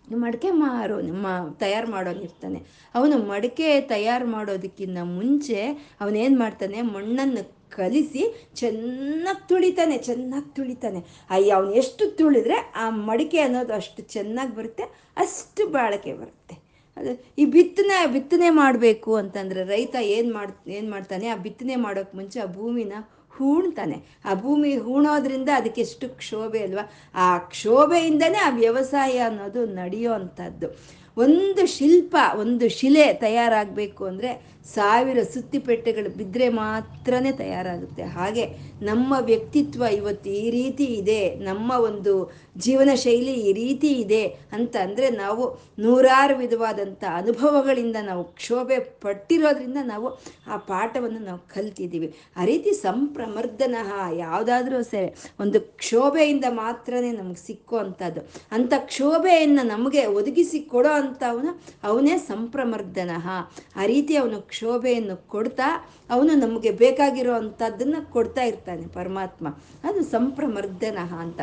ಮಡಿಕೆ ಮಾರು ನಿಮ್ಮ ತಯಾರು ಮಾಡೋನಿರ್ತಾನೆ ಅವನು ಮಡಿಕೆ ತಯಾರು ಮಾಡೋದಕ್ಕಿಂತ ಮುಂಚೆ ಅವನೇನು ಮಾಡ್ತಾನೆ, ಮಣ್ಣನ್ನು ಕಲಿಸಿ ಚೆನ್ನಾಗಿ ತುಳಿತಾನೆ ಚೆನ್ನಾಗಿ ತುಳಿತಾನೆ. ಅಯ್ಯ, ಅವನು ಎಷ್ಟು ತುಳಿದ್ರೆ ಆ ಮಡಿಕೆ ಅನ್ನೋದು ಅಷ್ಟು ಚೆನ್ನಾಗಿ ಬರುತ್ತೆ, ಅಷ್ಟು ಬಾಳಕೆ ಬರುತ್ತೆ. ಅದು ಈ ಬಿತ್ತನೆ ಬಿತ್ತನೆ ಮಾಡಬೇಕು ಅಂತಂದರೆ ರೈತ ಏನು ಮಾಡ್, ಏನು ಮಾಡ್ತಾನೆ? ಆ ಬಿತ್ತನೆ ಮಾಡೋಕ್ಕೆ ಮುಂಚೆ ಆ ಭೂಮಿನ ಹೂಣ್ತಾನೆ. ಆ ಭೂಮಿ ಹೂಣೋದ್ರಿಂದ ಅದಕ್ಕೆ ಎಷ್ಟು ಕ್ಷೋಭೆ ಅಲ್ವಾ? ಆ ಕ್ಷೋಭೆಯಿಂದನೇ ಆ ವ್ಯವಸಾಯ ಅನ್ನೋದು ನಡೆಯೋ ಅಂಥದ್ದು. ಒಂದು ಶಿಲ್ಪ, ಒಂದು ಶಿಲೆ ತಯಾರಾಗಬೇಕು ಅಂದರೆ ಸಾವಿರ ಸುತ್ತಿಪೆಟ್ಟೆಗಳು ಬಿದ್ದರೆ ಮಾತ್ರನೇ ತಯಾರಾಗುತ್ತೆ. ಹಾಗೆ ನಮ್ಮ ವ್ಯಕ್ತಿತ್ವ ಇವತ್ತು ಈ ರೀತಿ ಇದೆ, ನಮ್ಮ ಒಂದು ಜೀವನ ಶೈಲಿ ಈ ರೀತಿ ಇದೆ ಅಂತ ಅಂದರೆ ನಾವು ನೂರಾರು ವಿಧವಾದಂಥ ಅನುಭವಗಳಿಂದ ನಾವು ಕ್ಷೋಭೆ ಪಟ್ಟಿರೋದ್ರಿಂದ ನಾವು ಆ ಪಾಠವನ್ನು ನಾವು ಕಲ್ತಿದ್ದೀವಿ. ಆ ರೀತಿ ಸಂಪ್ರಮರ್ದನ ಯಾವುದಾದ್ರೂ ಸರಿ ಒಂದು ಕ್ಷೋಭೆಯಿಂದ ಮಾತ್ರನೇ ನಮಗೆ ಸಿಕ್ಕೋ ಅಂಥದ್ದು. ಅಂಥ ಕ್ಷೋಭೆಯನ್ನು ನಮಗೆ ಒದಗಿಸಿ ಕೊಡೋ ಅಂಥವನು ಅವನೇ ಸಂಪ್ರಮರ್ದನ. ಆ ರೀತಿ ಅವನು ಕ್ಷೋಭೆಯನ್ನು ಕೊಡ್ತಾ ಅವನು ನಮಗೆ ಬೇಕಾಗಿರೋ ಅಂಥದ್ದನ್ನು ಕೊಡ್ತಾ ಇರ್ತಾನೆ ಪರಮಾತ್ಮ. ಅದು ಸಂಪ್ರಮರ್ದನ ಅಂತ.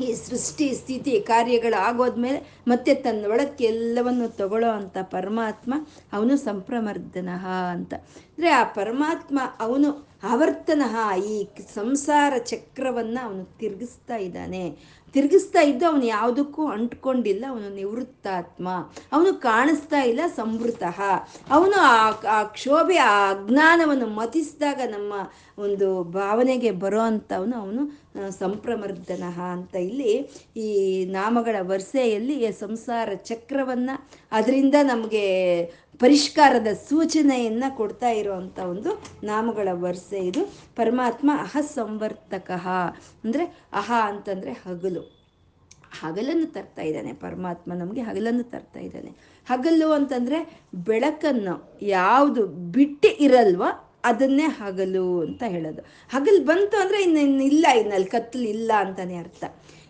ಈ ಸೃಷ್ಟಿ ಸ್ಥಿತಿ ಕಾರ್ಯಗಳು ಆಗೋದ್ಮೇಲೆ ಮತ್ತೆ ತನ್ನೊಳಕ್ಕೆ ಎಲ್ಲವನ್ನು ತಗೊಳ್ಳೋ ಅಂತ ಪರಮಾತ್ಮ ಅವನು ಸಂಪ್ರಮರ್ದನಃ ಅಂತ. ಅಂದರೆ ಆ ಪರಮಾತ್ಮ ಅವನು ಆವರ್ತನ ಈ ಸಂಸಾರ ಚಕ್ರವನ್ನು ಅವನು ತಿರುಗಿಸ್ತಾ ಇದ್ದಾನೆ. ತಿರುಗಿಸ್ತಾ ಇದ್ದು ಅವನು ಯಾವುದಕ್ಕೂ ಅಂಟ್ಕೊಂಡಿಲ್ಲ, ಅವನು ನಿವೃತ್ತಾತ್ಮ. ಅವನು ಕಾಣಿಸ್ತಾ ಇಲ್ಲ, ಸಂವೃತ. ಅವನು ಆ ಕ್ಷೋಭೆ, ಆ ಅಜ್ಞಾನವನ್ನು ಮತಿಸಿದಾಗ ನಮ್ಮ ಒಂದು ಭಾವನೆಗೆ ಬರೋ ಅಂಥವನು ಅವನು ಸಂಪ್ರಮರ್ದನ ಅಂತ ಇಲ್ಲಿ ಈ ನಾಮಗಳ ವರ್ಸೆಯಲ್ಲಿ ಸಂಸಾರ ಚಕ್ರವನ್ನು ಅದರಿಂದ ನಮಗೆ ಪರಿಷ್ಕಾರದ ಸೂಚನೆಯನ್ನು ಕೊಡ್ತಾ ಇರೋವಂಥ ಒಂದು ನಾಮಗಳ ವರ್ಸೆ ಇದು. ಪರಮಾತ್ಮ ಅಹ ಸಂವರ್ತಕ ಅಂದರೆ ಅಹ ಅಂತಂದರೆ ಹಗಲು. ಹಗಲನ್ನು ತರ್ತಾ ಇದ್ದಾನೆ ಪರಮಾತ್ಮ ನಮಗೆ ಹಗಲನ್ನು ತರ್ತಾ ಇದ್ದಾನೆ. ಹಗಲು ಅಂತಂದರೆ ಬೆಳಕನ್ನು ಯಾವುದು ಬಿಟ್ಟು ಇರಲ್ವ ಅದನ್ನೇ ಹಗಲು ಅಂತ ಹೇಳೋದು. ಹಗಲು ಬಂತು ಅಂದರೆ ಇನ್ನು ಇಲ್ಲ ಇನ್ನಲ್ಲಿ ಕತ್ತಲು ಇಲ್ಲ ಅಂತಲೇ ಅರ್ಥ.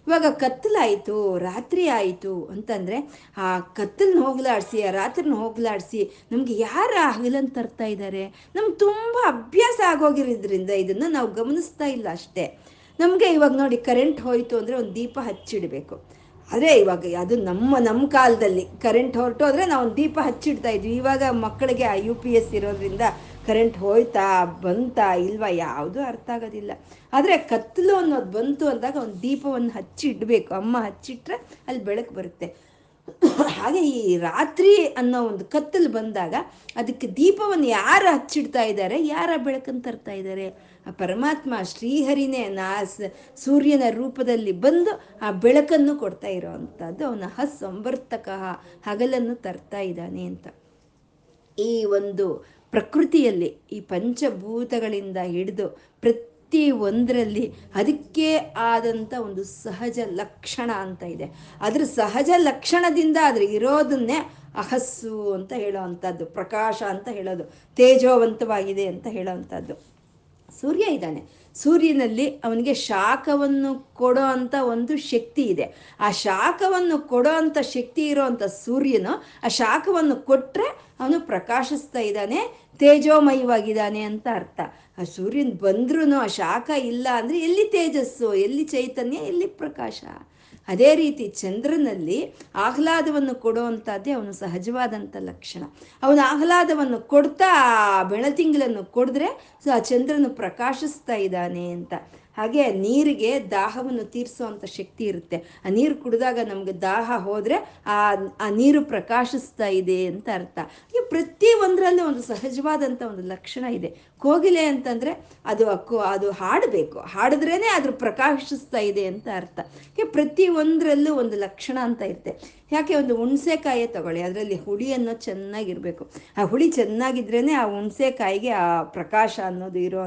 ಇವಾಗ ಕತ್ತಲಾಯಿತು, ರಾತ್ರಿ ಆಯಿತು ಅಂತಂದರೆ ಆ ಕತ್ತಲನ್ನ ಹೋಗ್ಲಾಡಿಸಿ, ಆ ರಾತ್ರಿನ ಹೋಗ್ಲಾಡಿಸಿ ನಮಗೆ ಯಾರು ಹಗಲನ್ನು ತರ್ತಾ ಇದ್ದಾರೆ ನಮ್ಗೆ ತುಂಬ ಅಭ್ಯಾಸ ಆಗೋಗಿರೋದ್ರಿಂದ ಇದನ್ನು ನಾವು ಗಮನಿಸ್ತಾ ಇಲ್ಲ ಅಷ್ಟೇ. ನಮಗೆ ಇವಾಗ ನೋಡಿ ಕರೆಂಟ್ ಹೋಯಿತು ಅಂದರೆ ಒಂದು ದೀಪ ಹಚ್ಚಿಡಬೇಕು. ಆದರೆ ಇವಾಗ ಅದು ನಮ್ಮ ನಮ್ಮ ಕಾಲದಲ್ಲಿ ಕರೆಂಟ್ ಹೊರಟು ಅಂದರೆ ನಾವು ದೀಪ ಹಚ್ಚಿಡ್ತಾ ಇದ್ವಿ. ಇವಾಗ ಮಕ್ಕಳಿಗೆ ಆ ಯು ಪಿ ಎಸ್ ಇರೋದ್ರಿಂದ ಕರೆಂಟ್ ಹೋಯ್ತಾ ಬಂತಾ ಇಲ್ವಾ ಯಾವುದೂ ಅರ್ಥ ಆಗೋದಿಲ್ಲ. ಆದರೆ ಕತ್ತಲು ಅನ್ನೋದು ಬಂತು ಅಂದಾಗ ಒಂದು ದೀಪವನ್ನು ಹಚ್ಚಿಡಬೇಕು ಅಮ್ಮ ಹಚ್ಚಿಟ್ರೆ ಅಲ್ಲಿ ಬೆಳಕು ಬರುತ್ತೆ. ಹಾಗೆ ಈ ರಾತ್ರಿ ಅನ್ನೋ ಒಂದು ಕತ್ತಲು ಬಂದಾಗ ಅದಕ್ಕೆ ದೀಪವನ್ನು ಯಾರು ಹಚ್ಚಿಡ್ತಾ ಇದ್ದಾರೆ, ಯಾರ ಬೆಳಕನ್ನು ತರ್ತಾ ಇದ್ದಾರೆ? ಆ ಪರಮಾತ್ಮ ಶ್ರೀಹರಿನೇ, ನಾ ಸೂರ್ಯನ ರೂಪದಲ್ಲಿ ಬಂದು ಆ ಬೆಳಕನ್ನು ಕೊಡ್ತಾ ಇರೋ ಅಂಥದ್ದು ಅವನ ಹಸ್ ಸಂವರ್ತಕ ಹಗಲನ್ನು ತರ್ತಾ ಇದ್ದಾನೆ ಅಂತ. ಈ ಒಂದು ಪ್ರಕೃತಿಯಲ್ಲಿ, ಈ ಪಂಚಭೂತಗಳಿಂದ ಹಿಡಿದು ಪ್ರತಿ ಒಂದರಲ್ಲಿ ಅದಕ್ಕೆ ಆದಂಥ ಒಂದು ಸಹಜ ಲಕ್ಷಣ ಅಂತ ಇದೆ. ಅದ್ರ ಸಹಜ ಲಕ್ಷಣದಿಂದ ಅದ್ರ ಇರೋದನ್ನೇ ಅಹಸ್ಸು ಅಂತ ಹೇಳೋ ಅಂಥದ್ದು ಪ್ರಕಾಶ ಅಂತ ಹೇಳೋದು, ತೇಜೋವಂತವಾಗಿದೆ ಅಂತ ಹೇಳೋ ಅಂಥದ್ದು ಸೂರ್ಯ ಇದ್ದಾನೆ. ಸೂರ್ಯನಲ್ಲಿ ಅವನಿಗೆ ಶಾಖವನ್ನು ಕೊಡೋ ಅಂಥ ಒಂದು ಶಕ್ತಿ ಇದೆ. ಆ ಶಾಖವನ್ನು ಕೊಡೋ ಅಂಥ ಶಕ್ತಿ ಇರೋ ಅಂಥ ಸೂರ್ಯನು ಆ ಶಾಖವನ್ನು ಕೊಟ್ಟರೆ ಅವನು ಪ್ರಕಾಶಿಸ್ತಾ ಇದ್ದಾನೆ, ತೇಜೋಮಯವಾಗಿದ್ದಾನೆ ಅಂತ ಅರ್ಥ. ಆ ಸೂರ್ಯನ್ ಬಂದ್ರೂ ಆ ಶಾಖ ಇಲ್ಲ ಅಂದರೆ ಎಲ್ಲಿ ತೇಜಸ್ಸು, ಎಲ್ಲಿ ಚೈತನ್ಯ, ಎಲ್ಲಿ ಪ್ರಕಾಶ? ಅದೇ ರೀತಿ ಚಂದ್ರನಲ್ಲಿ ಆಹ್ಲಾದವನ್ನು ಕೊಡುವಂಥದ್ದೇ ಅವನು ಸಹಜವಾದಂಥ ಲಕ್ಷಣ. ಅವನು ಆಹ್ಲಾದವನ್ನು ಕೊಡ್ತಾ ಬೆಳತಿಂಗಳನ್ನು ಕೊಡಿದ್ರೆ ಸೊ ಆ ಚಂದ್ರನು ಪ್ರಕಾಶಿಸ್ತಾ ಇದ್ದಾನೆ ಅಂತ. ಹಾಗೆ ನೀರಿಗೆ ದಾಹವನ್ನು ತೀರಿಸುವಂಥ ಶಕ್ತಿ ಇರುತ್ತೆ. ಆ ನೀರು ಕುಡಿದಾಗ ನಮಗೆ ದಾಹ ಹೋದರೆ ಆ ಆ ನೀರು ಪ್ರಕಾಶಿಸ್ತಾ ಇದೆ ಅಂತ ಅರ್ಥ. ಈ ಪ್ರತಿ ಒಂದರಲ್ಲೂ ಒಂದು ಸಹಜವಾದಂಥ ಒಂದು ಲಕ್ಷಣ ಇದೆ. ಕೋಗಿಲೆ ಅಂತಂದರೆ ಅದು ಅದು ಹಾಡಬೇಕು. ಹಾಡಿದ್ರೇ ಅದ್ರ ಪ್ರಕಾಶಿಸ್ತಾ ಇದೆ ಅಂತ ಅರ್ಥ. ಪ್ರತಿ ಒಂದರಲ್ಲೂ ಒಂದು ಲಕ್ಷಣ ಅಂತ ಇರುತ್ತೆ. ಯಾಕೆ ಒಂದು ಹುಣಸೆಕಾಯಿ ತಗೊಳ್ಳಿ, ಅದರಲ್ಲಿ ಹುಳಿ ಅನ್ನೋದು ಚೆನ್ನಾಗಿರಬೇಕು. ಆ ಹುಳಿ ಚೆನ್ನಾಗಿದ್ರೇ ಆ ಹುಣಸೆಕಾಯಿಗೆ ಆ ಪ್ರಕಾಶ ಅನ್ನೋದು ಇರೋ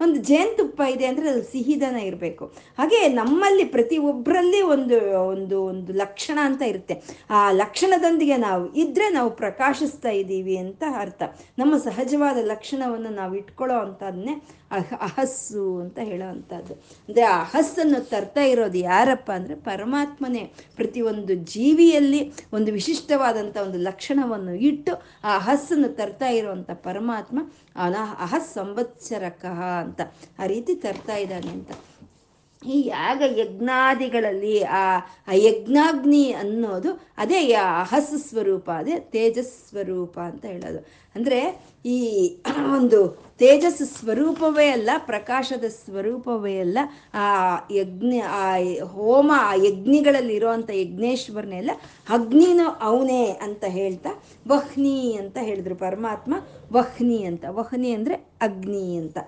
ಒಂದು ಜೇನುತುಪ್ಪ ಇದೆ ಅಂದರೆ ಅದು ಸಿಹಿದನ ಇರಬೇಕು. ಹಾಗೆ ನಮ್ಮಲ್ಲಿ ಪ್ರತಿ ಒಬ್ಬರಲ್ಲಿ ಒಂದು ಒಂದು ಒಂದು ಲಕ್ಷಣ ಅಂತ ಇರುತ್ತೆ. ಆ ಲಕ್ಷಣದೊಂದಿಗೆ ನಾವು ಇದ್ದರೆ ನಾವು ಪ್ರಕಾಶಿಸ್ತಾ ಇದ್ದೀವಿ ಅಂತ ಅರ್ಥ. ನಮ್ಮ ಸಹಜವಾದ ಲಕ್ಷಣವನ್ನು ನಾವು ಇಟ್ಕೊಳ್ಳೋ ಅಂಥದ್ದನ್ನೇ ಅಹ, ಅಹಸ್ಸು ಅಂತ ಹೇಳೋ ಅಂಥದ್ದು ಅಂದರೆ ಆ ಅಹಸ್ಸನ್ನು ತರ್ತಾ ಇರೋದು ಯಾರಪ್ಪ ಅಂದರೆ ಪರಮಾತ್ಮನೇ. ಪ್ರತಿಯೊಂದು ಜೀವಿಯಲ್ಲಿ ಒಂದು ವಿಶಿಷ್ಟವಾದಂಥ ಒಂದು ಲಕ್ಷಣವನ್ನು ಇಟ್ಟು ಆ ಅಹಸ್ಸನ್ನು ತರ್ತಾ ಇರುವಂಥ ಪರಮಾತ್ಮ ಅನ ಅಹಸ್ ಸಂವತ್ಸರಕಃ ಅಂತ ಆ ರೀತಿ ತರ್ತಾ ಇದ್ದಾನೆ ಅಂತ. ಈ ಯಾಗ ಯಜ್ಞಾದಿಗಳಲ್ಲಿ ಆ ಯಜ್ಞಾಗ್ನಿ ಅನ್ನೋದು ಅದೇ ಅಹಸ್ ಸ್ವರೂಪ, ಅದೇ ತೇಜಸ್ ಸ್ವರೂಪ ಅಂತ ಹೇಳೋದು. ಅಂದರೆ ಈ ಒಂದು ತೇಜಸ್ ಸ್ವರೂಪವೇ ಅಲ್ಲ, ಪ್ರಕಾಶದ ಸ್ವರೂಪವೇ ಅಲ್ಲ, ಆ ಯಜ್ಞ, ಆ ಹೋಮ, ಆ ಯಜ್ಞಗಳಲ್ಲಿ ಇರೋವಂಥ ಯಜ್ಞೇಶ್ವರನೇ ಅಲ್ಲ, ಅಗ್ನಿನೂ ಅವನೇ ಅಂತ ಹೇಳ್ತಾ ವಹ್ನಿ ಅಂತ ಹೇಳಿದ್ರು ಪರಮಾತ್ಮ. ವಹ್ನಿ ಅಂತ, ವಹ್ನಿ ಅಂದರೆ ಅಗ್ನಿ ಅಂತ.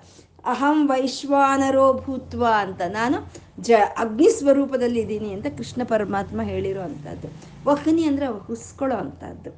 ಅಹಂ ವೈಶ್ವಾನರೋ ಭೂತ್ವ ಅಂತ ನಾನು ಜ ಅಗ್ನಿ ಸ್ವರೂಪದಲ್ಲಿ ಇದ್ದೀನಿ ಅಂತ ಕೃಷ್ಣ ಪರಮಾತ್ಮ ಹೇಳಿರೋ ಅಂಥದ್ದು ವಹ್ನಿ ಅಂದರೆ ಹುಸ್ಕೊಳ್ಳೋ ಅಂಥದ್ದು.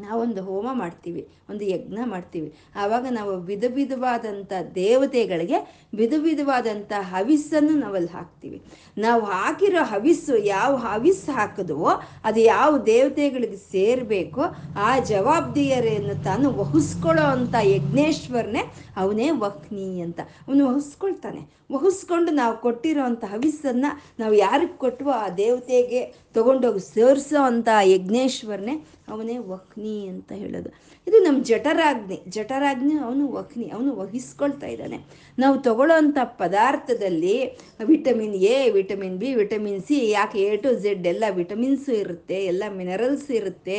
ನಾವೊಂದು ಹೋಮ ಮಾಡ್ತೀವಿ, ಒಂದು ಯಜ್ಞ ಮಾಡ್ತೀವಿ. ಆವಾಗ ನಾವು ವಿಧ ವಿಧವಾದಂಥ ದೇವತೆಗಳಿಗೆ ವಿಧ ವಿಧವಾದಂಥ ಹವಿಸ್ಸನ್ನು ನಾವಲ್ಲಿ ಹಾಕ್ತೀವಿ. ನಾವು ಹಾಕಿರೋ ಹವಿಸ್ಸು ಯಾವ ಹವಿಸ್ಸು ಹಾಕಿದ್ವೋ, ಅದು ಯಾವ ದೇವತೆಗಳಿಗೆ ಸೇರಬೇಕೋ, ಆ ಜವಾಬ್ದಾರಿಯನ್ನು ತಾನು ವಹಿಸ್ಕೊಳ್ಳೋ ಅಂಥ ಯಜ್ಞೇಶ್ವರನೇ ಅವನೇ ವಹ್ನಿ ಅಂತ. ಅವನು ವಹಿಸ್ಕೊಳ್ತಾನೆ. ವಹಿಸ್ಕೊಂಡು ನಾವು ಕೊಟ್ಟಿರೋ ಅಂಥ ಹವಿಸ್ಸನ್ನು ನಾವು ಯಾರಿಗೆ ಕೊಟ್ಟವೋ ಆ ದೇವತೆಗೆ ತಗೊಂಡೋಗಿ, ಸೇರಿಸೋ ಅಂಥ ಯಜ್ಞೇಶ್ವರನೇ ಅವನೇ ವಕ್ನಿ ಅಂತ ಹೇಳೋದು. ಇದು ನಮ್ಮ ಜಠರಾಗ್ನಿ ಜಠರಾಜ್ಞೆ ಅವನು ವಕ್ನಿ, ಅವನು ವಹಿಸ್ಕೊಳ್ತಾ ಇದ್ದಾನೆ. ನಾವು ತಗೊಳ್ಳೋ ಅಂಥ ಪದಾರ್ಥದಲ್ಲಿ vitamin A, vitamin B, vitamin C, ಯಾಕೆ ಎ ಟು ಝೆಡ್ ಎಲ್ಲ ವಿಟಮಿನ್ಸು ಇರುತ್ತೆ, ಎಲ್ಲ ಮಿನರಲ್ಸ್ ಇರುತ್ತೆ.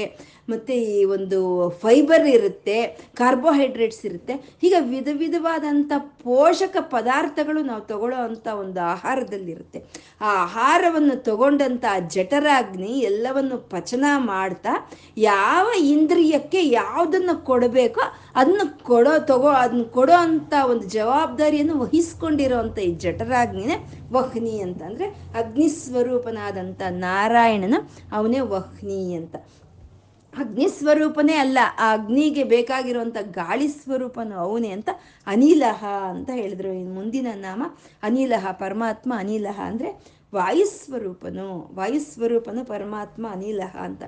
ಮತ್ತು ಈ ಒಂದು ಫೈಬರ್ ಇರುತ್ತೆ ಕಾರ್ಬೋಹೈಡ್ರೇಟ್ಸ್ ಇರುತ್ತೆ. ಹೀಗೆ ವಿಧ ವಿಧವಾದಂಥ ಪೋಷಕ ಪದಾರ್ಥಗಳು ನಾವು ತಗೊಳ್ಳೋ ಅಂಥ ಒಂದು ಆಹಾರದಲ್ಲಿರುತ್ತೆ. ಆ ಆಹಾರವನ್ನು ತಗೊಂಡಂಥ ಜಠರಾಗ್ನಿ ಎಲ್ಲವನ್ನು ಪಚನ ಮಾಡ್ತಾ ಯಾವ ಇಂದ್ರಿಯಕ್ಕೆ ಯಾವುದನ್ನು ಕೊಡಬೇಕೋ ಅದನ್ನು ಕೊಡೋ, ತಗೋ ಅದನ್ನ ಕೊಡೋ ಅಂಥ ಒಂದು ಜವಾಬ್ದಾರಿಯನ್ನು ವಹಿಸ್ಕೊಂಡಿರೋ ಅಂಥ ಈ ಜಠರಾಗ್ನಿನೇ ವಹ್ನಿ ಅಂತ. ಅಂದರೆ ಅಗ್ನಿ ಸ್ವರೂಪನಾದಂಥ ನಾರಾಯಣನ ಅವನೇ ವಹ್ನಿ ಅಂತ. ಅಗ್ನಿ ಸ್ವರೂಪನೇ ಅಲ್ಲ, ಆ ಅಗ್ನಿಗೆ ಬೇಕಾಗಿರುವಂಥ ಗಾಳಿ ಸ್ವರೂಪನು ಅವನೇ ಅಂತ ಅನಿಲಹ ಅಂತ ಹೇಳಿದ್ರು. ಇನ್ನು ಮುಂದಿನ ನಾಮ ಅನಿಲಹ, ಪರಮಾತ್ಮ ಅನಿಲಹ ಅಂದರೆ ವಾಯುಸ್ವರೂಪನು ವಾಯುಸ್ವರೂಪನು ಪರಮಾತ್ಮ ಅನಿಲಹ ಅಂತ.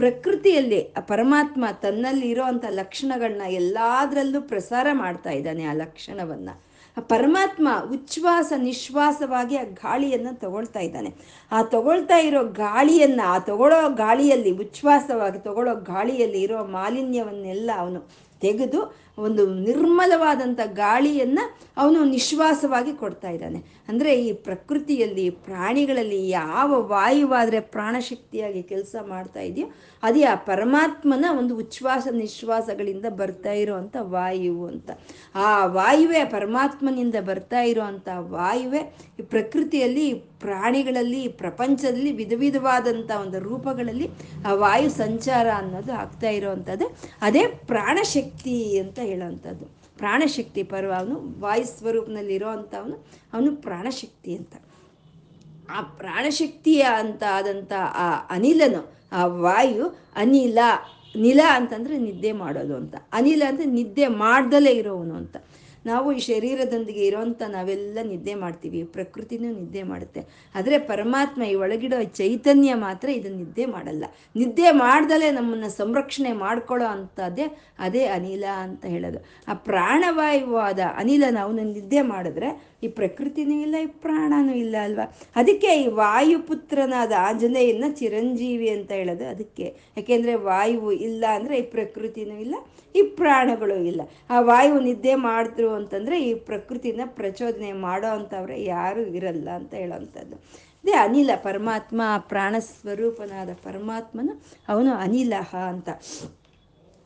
ಪ್ರಕೃತಿಯಲ್ಲಿ ಆ ಪರಮಾತ್ಮ ತನ್ನಲ್ಲಿ ಇರೋವಂಥ ಲಕ್ಷಣಗಳನ್ನ ಎಲ್ಲದರಲ್ಲೂ ಪ್ರಸಾರ ಮಾಡ್ತಾ ಇದ್ದಾನೆ ಆ ಲಕ್ಷಣವನ್ನು. ಪರಮಾತ್ಮ ಉಚ್ಛ್ವಾಸ ನಿಶ್ವಾಸವಾಗಿ ಆ ಗಾಳಿಯನ್ನು ತಗೊಳ್ತಾ ಇದ್ದಾನೆ. ಆ ತಗೊಳ್ತಾ ಇರೋ ಗಾಳಿಯನ್ನು, ಆ ತಗೊಳ್ಳೋ ಗಾಳಿಯಲ್ಲಿ ಉಚ್ಛ್ವಾಸವಾಗಿ, ತಗೊಳ್ಳೋ ಗಾಳಿಯಲ್ಲಿ ಇರೋ ಮಾಲಿನ್ಯವನ್ನೆಲ್ಲ ಅವನು ತೆಗೆದು ಒಂದು ನಿರ್ಮಲವಾದಂಥ ಗಾಳಿಯನ್ನು ಅವನು ನಿಶ್ವಾಸವಾಗಿ ಕೊಡ್ತಾ ಇದ್ದಾನೆ. ಅಂದರೆ ಈ ಪ್ರಕೃತಿಯಲ್ಲಿ, ಪ್ರಾಣಿಗಳಲ್ಲಿ ಯಾವ ವಾಯುವಾದರೆ ಪ್ರಾಣಶಕ್ತಿಯಾಗಿ ಕೆಲಸ ಮಾಡ್ತಾ ಇದೆಯೋ, ಅದೇ ಆ ಪರಮಾತ್ಮನ ಒಂದು ಉಚ್ಛ್ವಾಸ ನಿಶ್ವಾಸಗಳಿಂದ ಬರ್ತಾ ಇರೋವಂಥ ವಾಯು ಅಂತ. ಆ ವಾಯುವೆ ಪರಮಾತ್ಮನಿಂದ ಬರ್ತಾ ಇರೋವಂಥ ವಾಯುವೆ ಈ ಪ್ರಕೃತಿಯಲ್ಲಿ ಪ್ರಾಣಿಗಳಲ್ಲಿ, ಪ್ರಪಂಚದಲ್ಲಿ ವಿಧ ವಿಧವಾದಂಥ ಒಂದು ರೂಪಗಳಲ್ಲಿ ಆ ವಾಯು ಸಂಚಾರ ಅನ್ನೋದು ಆಗ್ತಾ ಇರೋವಂಥದ್ದು. ಅದೇ ಪ್ರಾಣಶಕ್ತಿ ಅಂತ ಹೇಳೋವಂಥದ್ದು. ಪ್ರಾಣಶಕ್ತಿ ಪರ್ವ ಅವನು ವಾಯು ಸ್ವರೂಪದಲ್ಲಿ ಇರೋವಂಥವನು ಅವನು ಪ್ರಾಣಶಕ್ತಿ ಅಂತ. ಆ ಪ್ರಾಣಶಕ್ತಿಯ ಅಂತ ಆದಂಥ ಆ ಅನಿಲನು, ಆ ವಾಯು ಅನಿಲ, ನಿಲ ಅಂತಂದರೆ ನಿದ್ದೆ ಮಾಡೋದು ಅಂತ. ಅನಿಲ ಅಂದರೆ ನಿದ್ದೆ ಮಾಡ್ದಲೇ ಇರೋವನು ಅಂತ. ನಾವು ಈ ಶರೀರದೊಂದಿಗೆ ಇರೋಂಥ ನಾವೆಲ್ಲ ನಿದ್ದೆ ಮಾಡ್ತೀವಿ, ಪ್ರಕೃತಿನೂ ನಿದ್ದೆ ಮಾಡುತ್ತೆ. ಆದರೆ ಪರಮಾತ್ಮ ಈ ಒಳಗಿಡೋ ಚೈತನ್ಯ ಮಾತ್ರ ಇದನ್ನು ನಿದ್ದೆ ಮಾಡಲ್ಲ. ನಿದ್ದೆ ಮಾಡ್ದಲೇ ನಮ್ಮನ್ನು ಸಂರಕ್ಷಣೆ ಮಾಡ್ಕೊಳ್ಳೋ ಅಂಥದ್ದೇ ಅದೇ ಅನಿಲ ಅಂತ ಹೇಳೋದು. ಆ ಪ್ರಾಣವಾಯುವಾದ ಅನಿಲ ನಾವು ನಿದ್ದೆ ಮಾಡಿದ್ರೆ ಈ ಪ್ರಕೃತಿನೂ ಇಲ್ಲ, ಈ ಪ್ರಾಣನೂ ಇಲ್ಲ ಅಲ್ವಾ? ಅದಕ್ಕೆ ಈ ವಾಯುಪುತ್ರನಾದ ಆಂಜನೇಯನ ಚಿರಂಜೀವಿ ಅಂತ ಹೇಳೋದು ಅದಕ್ಕೆ. ಯಾಕೆಂದರೆ ವಾಯುವು ಇಲ್ಲ ಅಂದರೆ ಈ ಪ್ರಕೃತಿನೂ ಇಲ್ಲ, ಈ ಪ್ರಾಣಗಳು ಇಲ್ಲ. ಆ ವಾಯು ನಿದ್ದೆ ಮಾಡಿದ್ರು ಅಂತಂದರೆ ಈ ಪ್ರಕೃತಿನ ಪ್ರಚೋದನೆ ಮಾಡೋ ಅಂಥವ್ರೆ ಯಾರೂ ಇರಲ್ಲ ಅಂತ ಹೇಳೋವಂಥದ್ದು ಅದೇ ಅನಿಲ, ಪರಮಾತ್ಮ ಪ್ರಾಣ ಸ್ವರೂಪನಾದ ಪರಮಾತ್ಮನ ಅವನು ಅನಿಲಹ ಅಂತ.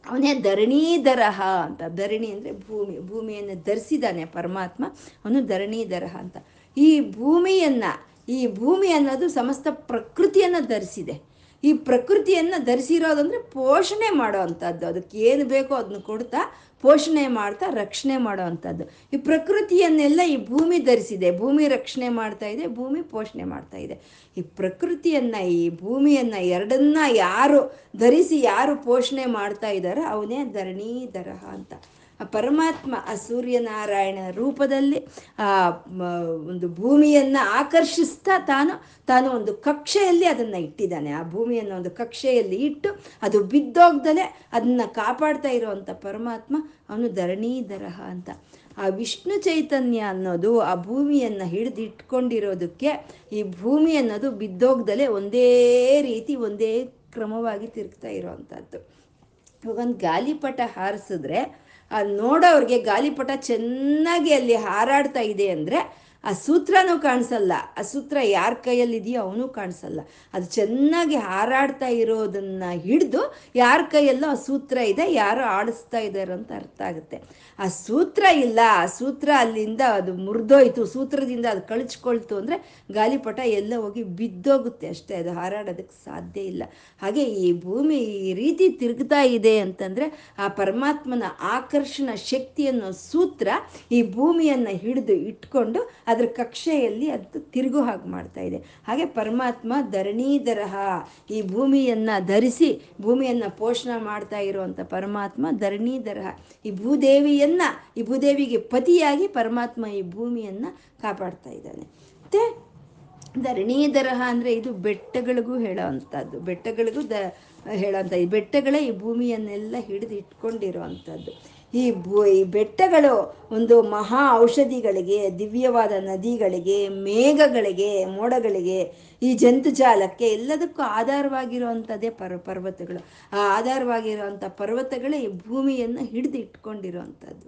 ಅವನೇ ಧರಣೀಧರಹ ಅಂತ. ಧರಣಿ ಅಂದರೆ ಭೂಮಿ, ಭೂಮಿಯನ್ನು ಧರಿಸಿದ್ದಾನೆ ಪರಮಾತ್ಮ. ಅವನು ಧರಣೀಧರಹ ಅಂತ. ಈ ಭೂಮಿಯನ್ನು, ಈ ಭೂಮಿ ಅನ್ನೋದು ಸಮಸ್ತ ಪ್ರಕೃತಿಯನ್ನು ಧರಿಸಿದೆ. ಈ ಪ್ರಕೃತಿಯನ್ನು ಧರಿಸಿರೋದಂದ್ರೆ ಪೋಷಣೆ ಮಾಡೋ ಅಂಥದ್ದು. ಅದಕ್ಕೆ ಏನು ಬೇಕೋ ಅದನ್ನ ಕೊಡ್ತಾ ಪೋಷಣೆ ಮಾಡ್ತಾ ರಕ್ಷಣೆ ಮಾಡೋ ಅಂಥದ್ದು. ಈ ಪ್ರಕೃತಿಯನ್ನೆಲ್ಲ ಈ ಭೂಮಿ ಧರಿಸಿದೆ. ಭೂಮಿ ರಕ್ಷಣೆ ಮಾಡ್ತಾ ಇದೆ, ಭೂಮಿ ಪೋಷಣೆ ಮಾಡ್ತಾ ಇದೆ. ಈ ಪ್ರಕೃತಿಯನ್ನು, ಈ ಭೂಮಿಯನ್ನು ಎರಡನ್ನ ಯಾರು ಧರಿಸಿ, ಯಾರು ಪೋಷಣೆ ಮಾಡ್ತಾ ಇದ್ದಾರೋ ಅವನೇ ಧರಣೀಧರ ಅಂತ. ಆ ಪರಮಾತ್ಮ, ಆ ಸೂರ್ಯನಾರಾಯಣ ರೂಪದಲ್ಲಿ, ಆ ಒಂದು ಭೂಮಿಯನ್ನು ಆಕರ್ಷಿಸ್ತಾ ತಾನು ತಾನು ಒಂದು ಕಕ್ಷೆಯಲ್ಲಿ ಅದನ್ನು ಇಟ್ಟಿದ್ದಾನೆ. ಆ ಭೂಮಿಯನ್ನು ಒಂದು ಕಕ್ಷೆಯಲ್ಲಿ ಇಟ್ಟು ಅದು ಬಿದ್ದೋಗ್ದಲೆ ಅದನ್ನ ಕಾಪಾಡ್ತಾ ಇರೋವಂಥ ಪರಮಾತ್ಮ ಅವನು ಧರಣೀಧರಹ ಅಂತ. ಆ ವಿಷ್ಣು ಚೈತನ್ಯ ಅನ್ನೋದು ಆ ಭೂಮಿಯನ್ನು ಹಿಡಿದಿಟ್ಕೊಂಡಿರೋದಕ್ಕೆ ಈ ಭೂಮಿ ಅನ್ನೋದು ಬಿದ್ದೋಗ್ದಲೆ ಒಂದೇ ರೀತಿ, ಒಂದೇ ಕ್ರಮವಾಗಿ ತಿರುಗ್ತಾ ಇರೋವಂಥದ್ದು ಇವಾಗ ಒಂದು ಗಾಲಿಪಟ ಹಾರಿಸಿದ್ರೆ ಆ ನೋಡೋವ್ರಿಗೆ ಗಾಲಿಪಟ ಚೆನ್ನಾಗಿ ಅಲ್ಲಿ ಹಾರಾಡ್ತಾ ಇದೆ ಅಂದರೆ ಆ ಸೂತ್ರನೂ ಕಾಣಿಸಲ್ಲ. ಆ ಸೂತ್ರ ಯಾರ ಕೈಯಲ್ಲಿದೆಯೋ ಅವನು ಕಾಣಿಸಲ್ಲ. ಅದು ಚೆನ್ನಾಗಿ ಹಾರಾಡ್ತಾ ಇರೋದನ್ನ ಹಿಡಿದು ಯಾರ ಕೈಯಲ್ಲೋ ಆ ಸೂತ್ರ ಇದೆ, ಯಾರು ಆಡಿಸ್ತಾ ಇದ್ದಾರೆ ಅಂತ ಅರ್ಥ ಆಗುತ್ತೆ. ಆ ಸೂತ್ರ ಇಲ್ಲ. ಆ ಸೂತ್ರ ಅಲ್ಲಿಂದ ಅದು ಮುರಿದೋಯ್ತು. ಸೂತ್ರದಿಂದ ಅದು ಕಳಿಸ್ಕೊಳ್ತು ಅಂದರೆ ಗಾಲಿಪಟ ಎಲ್ಲ ಹೋಗಿ ಬಿದ್ದೋಗುತ್ತೆ ಅಷ್ಟೇ. ಅದು ಹಾರಾಡೋದಕ್ಕೆ ಸಾಧ್ಯ ಇಲ್ಲ. ಹಾಗೆ ಈ ಭೂಮಿ ಈ ರೀತಿ ತಿರುಗ್ತಾ ಇದೆ ಅಂತಂದರೆ ಆ ಪರಮಾತ್ಮನ ಆಕರ್ಷಣ ಶಕ್ತಿಯನ್ನು ಸೂತ್ರ ಈ ಭೂಮಿಯನ್ನು ಹಿಡಿದು ಇಟ್ಕೊಂಡು ಅದರ ಕಕ್ಷೆಯಲ್ಲಿ ಅದು ತಿರುಗು ಹಾಗೆ ಮಾಡ್ತಾ ಇದೆ. ಹಾಗೆ ಪರಮಾತ್ಮ ಧರಣೀಧರಹ ಈ ಭೂಮಿಯನ್ನು ಧರಿಸಿ, ಭೂಮಿಯನ್ನು ಪೋಷಣ ಮಾಡ್ತಾ ಇರುವಂಥ ಪರಮಾತ್ಮ ಧರಣೀಧರಹ ಈ ಭೂದೇವಿಯನ್ನು, ಈ ಭೂದೇವಿಗೆ ಪತಿಯಾಗಿ ಪರಮಾತ್ಮ ಈ ಭೂಮಿಯನ್ನು ಕಾಪಾಡ್ತಾ ಇದ್ದಾನೆ. ಮತ್ತು ಧರಣೀಧರಹ ಅಂದರೆ ಇದು ಬೆಟ್ಟಗಳಿಗೂ ಹೇಳೋ ಅಂಥದ್ದು ಬೆಟ್ಟಗಳಿಗೂ ದ ಹೇಳೋವಂಥ ಈ ಬೆಟ್ಟಗಳೇ ಈ ಭೂಮಿಯನ್ನೆಲ್ಲ ಹಿಡಿದು ಇಟ್ಕೊಂಡಿರೋ ಈ ಈ ಬೆಟ್ಟಗಳು ಒಂದು ಮಹಾ ಔಷಧಿಗಳಿಗೆ, ದಿವ್ಯವಾದ ನದಿಗಳಿಗೆ, ಮೇಘಗಳಿಗೆ, ಮೋಡಗಳಿಗೆ, ಈ ಜಂತುಜಾಲಕ್ಕೆ ಎಲ್ಲದಕ್ಕೂ ಆಧಾರವಾಗಿರುವಂಥದ್ದೇ ಪರ್ ಪರ್ವತಗಳು. ಆ ಆಧಾರವಾಗಿರುವಂಥ ಪರ್ವತಗಳೇ ಈ ಭೂಮಿಯನ್ನು ಹಿಡಿದು ಇಟ್ಕೊಂಡಿರುವಂಥದ್ದು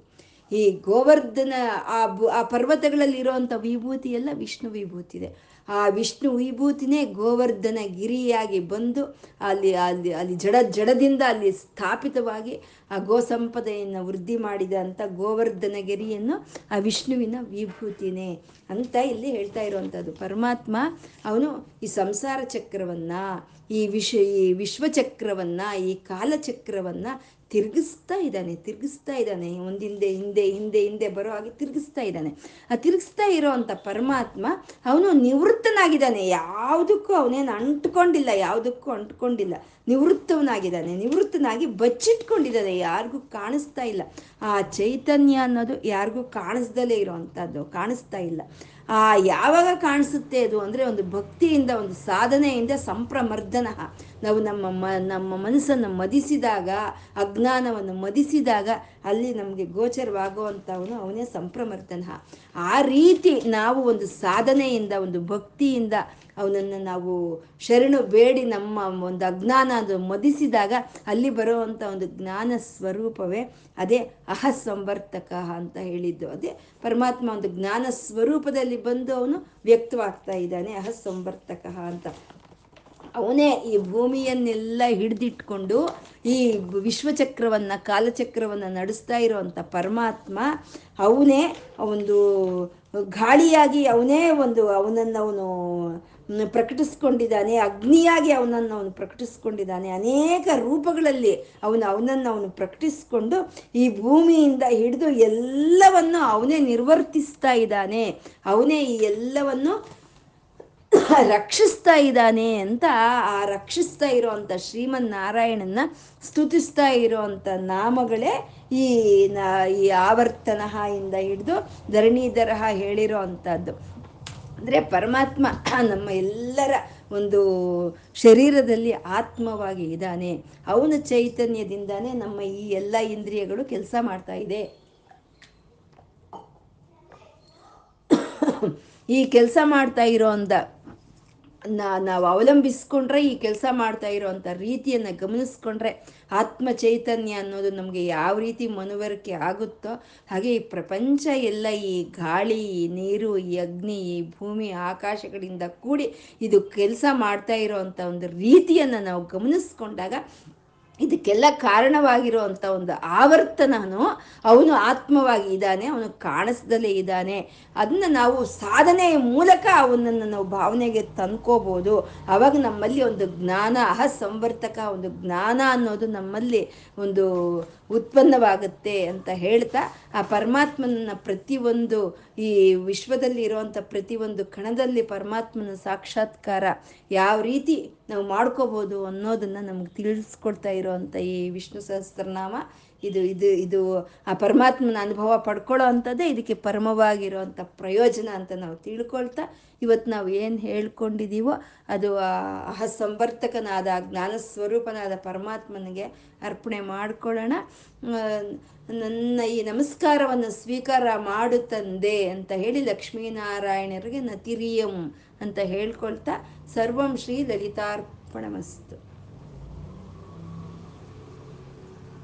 ಈ ಗೋವರ್ಧನ ಆ ಬು ಆ ಪರ್ವತಗಳಲ್ಲಿರುವಂಥ ವಿಭೂತಿ ಎಲ್ಲ ವಿಷ್ಣು ವಿಭೂತಿ ಇದೆ ಆ ವಿಷ್ಣು ವಿಭೂತಿನೇ ಗೋವರ್ಧನ ಗಿರಿಯಾಗಿ ಬಂದು ಅಲ್ಲಿ ಅಲ್ಲಿ ಅಲ್ಲಿ ಜಡ, ಜಡದಿಂದ ಅಲ್ಲಿ ಸ್ಥಾಪಿತವಾಗಿ ಆ ಗೋ ಸಂಪದೆಯನ್ನು ವೃದ್ಧಿ ಮಾಡಿದ ಅಂತ ಗೋವರ್ಧನ ಗಿರಿಯನ್ನು ಆ ವಿಷ್ಣುವಿನ ವಿಭೂತಿನೇ ಅಂತ ಇಲ್ಲಿ ಹೇಳ್ತಾ ಇರುವಂಥದ್ದು ಪರಮಾತ್ಮ ಅವನು ಈ ಸಂಸಾರ ಚಕ್ರವನ್ನು, ಈ ವಿಶ್ವ ಈ ವಿಶ್ವಚಕ್ರವನ್ನು, ಈ ಕಾಲಚಕ್ರವನ್ನು ತಿರುಗಿಸ್ತಾ ಇದ್ದಾನೆ ತಿರುಗಿಸ್ತಾ ಇದ್ದಾನೆ. ಒಂದಿಂದೆ ಹಿಂದೆ ಹಿಂದೆ ಹಿಂದೆ ಬರೋ ಹಾಗೆ ತಿರುಗಿಸ್ತಾ ಇದ್ದಾನೆ. ಆ ತಿರುಗಿಸ್ತಾ ಇರೋವಂಥ ಪರಮಾತ್ಮ ಅವನು ನಿವೃತ್ತನಾಗಿದ್ದಾನೆ. ಯಾವುದಕ್ಕೂ ಅವನೇನು ಅಂಟ್ಕೊಂಡಿಲ್ಲ, ಯಾವುದಕ್ಕೂ ಅಂಟ್ಕೊಂಡಿಲ್ಲ. ನಿವೃತ್ತವನಾಗಿದ್ದಾನೆ. ನಿವೃತ್ತನಾಗಿ ಬಚ್ಚಿಟ್ಕೊಂಡಿದ್ದಾನೆ. ಯಾರಿಗೂ ಕಾಣಿಸ್ತಾ ಇಲ್ಲ. ಆ ಚೈತನ್ಯ ಅನ್ನೋದು ಯಾರಿಗೂ ಕಾಣಿಸ್ದಲೇ ಇರೋವಂಥದ್ದು. ಕಾಣಿಸ್ತಾ ಇಲ್ಲ. ಆ ಯಾವಾಗ ಕಾಣಿಸುತ್ತೆ ಅದು ಅಂದರೆ ಒಂದು ಭಕ್ತಿಯಿಂದ, ಒಂದು ಸಾಧನೆಯಿಂದ ಸಂಪ್ರಮರ್ದನ. ನಾವು ನಮ್ಮ ಮ, ನಮ್ಮ ಮನಸ್ಸನ್ನು ಮದಿಸಿದಾಗ, ಅಜ್ಞಾನವನ್ನು ಮದಿಸಿದಾಗ ಅಲ್ಲಿ ನಮಗೆ ಗೋಚರವಾಗುವಂಥವನು ಅವನೇ ಸಂಪ್ರಮರ್ತನ. ಆ ರೀತಿ ನಾವು ಒಂದು ಸಾಧನೆಯಿಂದ, ಒಂದು ಭಕ್ತಿಯಿಂದ ಅವನನ್ನು ನಾವು ಶರಣು ಬೇಡಿ ನಮ್ಮ ಒಂದು ಅಜ್ಞಾನ ಅದು ಮದಿಸಿದಾಗ ಅಲ್ಲಿ ಬರುವಂಥ ಒಂದು ಜ್ಞಾನ ಸ್ವರೂಪವೇ ಅದೇ ಅಹಸಂವರ್ತಕ ಅಂತ ಹೇಳಿದ್ದು. ಅದೇ ಪರಮಾತ್ಮ ಒಂದು ಜ್ಞಾನ ಸ್ವರೂಪದಲ್ಲಿ ಬಂದು ಅವನು ವ್ಯಕ್ತವಾಗ್ತಾ ಇದ್ದಾನೆ ಅಹಸಂವರ್ತಕ ಅಂತ. ಅವನೇ ಈ ಭೂಮಿಯನ್ನೆಲ್ಲ ಹಿಡಿದಿಟ್ಕೊಂಡು ಈ ವಿಶ್ವಚಕ್ರವನ್ನು, ಕಾಲಚಕ್ರವನ್ನು ನಡೆಸ್ತಾ ಇರುವಂಥ ಪರಮಾತ್ಮ ಅವನೇ ಒಂದು ಗಾಳಿಯಾಗಿ ಅವನೇ ಒಂದು ಅವನನ್ನು ಅವನು ಪ್ರಕಟಿಸ್ಕೊಂಡಿದ್ದಾನೆ, ಅಗ್ನಿಯಾಗಿ ಅವನನ್ನು ಅವನು ಪ್ರಕಟಿಸ್ಕೊಂಡಿದ್ದಾನೆ, ಅನೇಕ ರೂಪಗಳಲ್ಲಿ ಅವನು ಅವನನ್ನು ಅವನು ಪ್ರಕಟಿಸ್ಕೊಂಡು ಈ ಭೂಮಿಯಿಂದ ಹಿಡಿದು ಎಲ್ಲವನ್ನು ಅವನೇ ನಿರ್ವರ್ತಿಸ್ತಾ ಇದ್ದಾನೆ. ಅವನೇ ಈ ಎಲ್ಲವನ್ನು <coughs> ರಕ್ಷಿಸ್ತಾ ಇದ್ದಾನೆ ಅಂತ ಆ ರಕ್ಷಿಸ್ತಾ ಇರೋವಂಥ ಶ್ರೀಮನ್ ನಾರಾಯಣನ ಸ್ತುತಿಸ್ತಾ ಇರೋವಂಥ ನಾಮಗಳೇ ಈ ಈ ಆವರ್ತನಃ ಇಂದ ಹಿಡಿದು ಧರಣೀಧರಹ ಹೇಳಿರೋ ಅಂಥದ್ದು ಅಂದರೆ ಪರಮಾತ್ಮ <coughs> ನಮ್ಮ ಎಲ್ಲರ ಒಂದು ಶರೀರದಲ್ಲಿ ಆತ್ಮವಾಗಿ ಇದ್ದಾನೆ. ಅವನ ಚೈತನ್ಯದಿಂದಾನೇ ನಮ್ಮ ಈ ಎಲ್ಲ ಇಂದ್ರಿಯಗಳು ಕೆಲಸ ಮಾಡ್ತಾ ಇದೆ. <coughs> ಈ ಕೆಲಸ ಮಾಡ್ತಾ ಇರೋ ನಾವು ಅವಲಂಬಿಸ್ಕೊಂಡ್ರೆ ಈ ಕೆಲಸ ಮಾಡ್ತಾ ಇರೋವಂಥ ರೀತಿಯನ್ನು ಗಮನಿಸ್ಕೊಂಡ್ರೆ ಆತ್ಮ ಚೈತನ್ಯ ಅನ್ನೋದು ನಮಗೆ ಯಾವ ರೀತಿ ಮನವರಿಕೆ ಆಗುತ್ತೋ ಹಾಗೆ ಈ ಪ್ರಪಂಚ ಎಲ್ಲ ಈ ಗಾಳಿ, ಈ ನೀರು, ಈ ಅಗ್ನಿ, ಈ ಭೂಮಿ, ಆಕಾಶಗಳಿಂದ ಕೂಡಿ ಇದು ಕೆಲಸ ಮಾಡ್ತಾ ಇರೋವಂಥ ಒಂದು ರೀತಿಯನ್ನು ನಾವು ಗಮನಿಸ್ಕೊಂಡಾಗ ಇದಕ್ಕೆಲ್ಲ ಕಾರಣವಾಗಿರುವಂಥ ಒಂದು ಆವರ್ತನನು ಅವನು ಆತ್ಮವಾಗಿ ಇದ್ದಾನೆ, ಅವನು ಕಾಣಿಸ್ದಲೇ ಇದ್ದಾನೆ. ಅದನ್ನ ನಾವು ಸಾಧನೆಯ ಮೂಲಕ ಅವನನ್ನು ನಾವು ಭಾವನೆಗೆ ತಂದ್ಕೋಬೋದು. ಅವಾಗ ನಮ್ಮಲ್ಲಿ ಒಂದು ಜ್ಞಾನ ಅಹ ಸಂವರ್ತಕ ಒಂದು ಜ್ಞಾನ ಅನ್ನೋದು ನಮ್ಮಲ್ಲಿ ಒಂದು ಉತ್ಪನ್ನವಾಗುತ್ತೆ ಅಂತ ಹೇಳ್ತಾ ಆ ಪರಮಾತ್ಮನ ಪ್ರತಿಯೊಂದು ಈ ವಿಶ್ವದಲ್ಲಿ ಇರುವಂಥ ಪ್ರತಿಯೊಂದು ಕಣದಲ್ಲಿ ಪರಮಾತ್ಮನ ಸಾಕ್ಷಾತ್ಕಾರ ಯಾವ ರೀತಿ ನಾವು ಮಾಡ್ಕೋಬೋದು ಅನ್ನೋದನ್ನು ನಮ್ಗೆ ತಿಳಿಸ್ಕೊಡ್ತಾ ಇರೋವಂಥ ಈ ವಿಷ್ಣು ಸಹಸ್ರನಾಮ ಇದು ಇದು ಇದು ಆ ಪರಮಾತ್ಮನ ಅನುಭವ ಪಡ್ಕೊಳ್ಳೋ ಅಂಥದ್ದೇ ಇದಕ್ಕೆ ಪರಮವಾಗಿರುವಂಥ ಪ್ರಯೋಜನ ಅಂತ ನಾವು ತಿಳ್ಕೊಳ್ತಾ ಇವತ್ತು ನಾವು ಏನು ಹೇಳ್ಕೊಂಡಿದ್ದೀವೋ ಅದು ಆ ಸಂವರ್ತಕನಾದ ಜ್ಞಾನ ಸ್ವರೂಪನಾದ ಪರಮಾತ್ಮನಿಗೆ ಅರ್ಪಣೆ ಮಾಡ್ಕೊಳ್ಳೋಣ. ನನ್ನ ಈ ನಮಸ್ಕಾರವನ್ನು ಸ್ವೀಕಾರ ಮಾಡು ಅಂತ ಹೇಳಿ ಲಕ್ಷ್ಮೀನಾರಾಯಣರಿಗೆ ನತಿರಿಯಂ ಅಂತ ಹೇಳ್ಕೊಳ್ತಾ ಸರ್ವಂ ಶ್ರೀ ಲಲಿತಾರ್ಪಣಮಸ್ತು.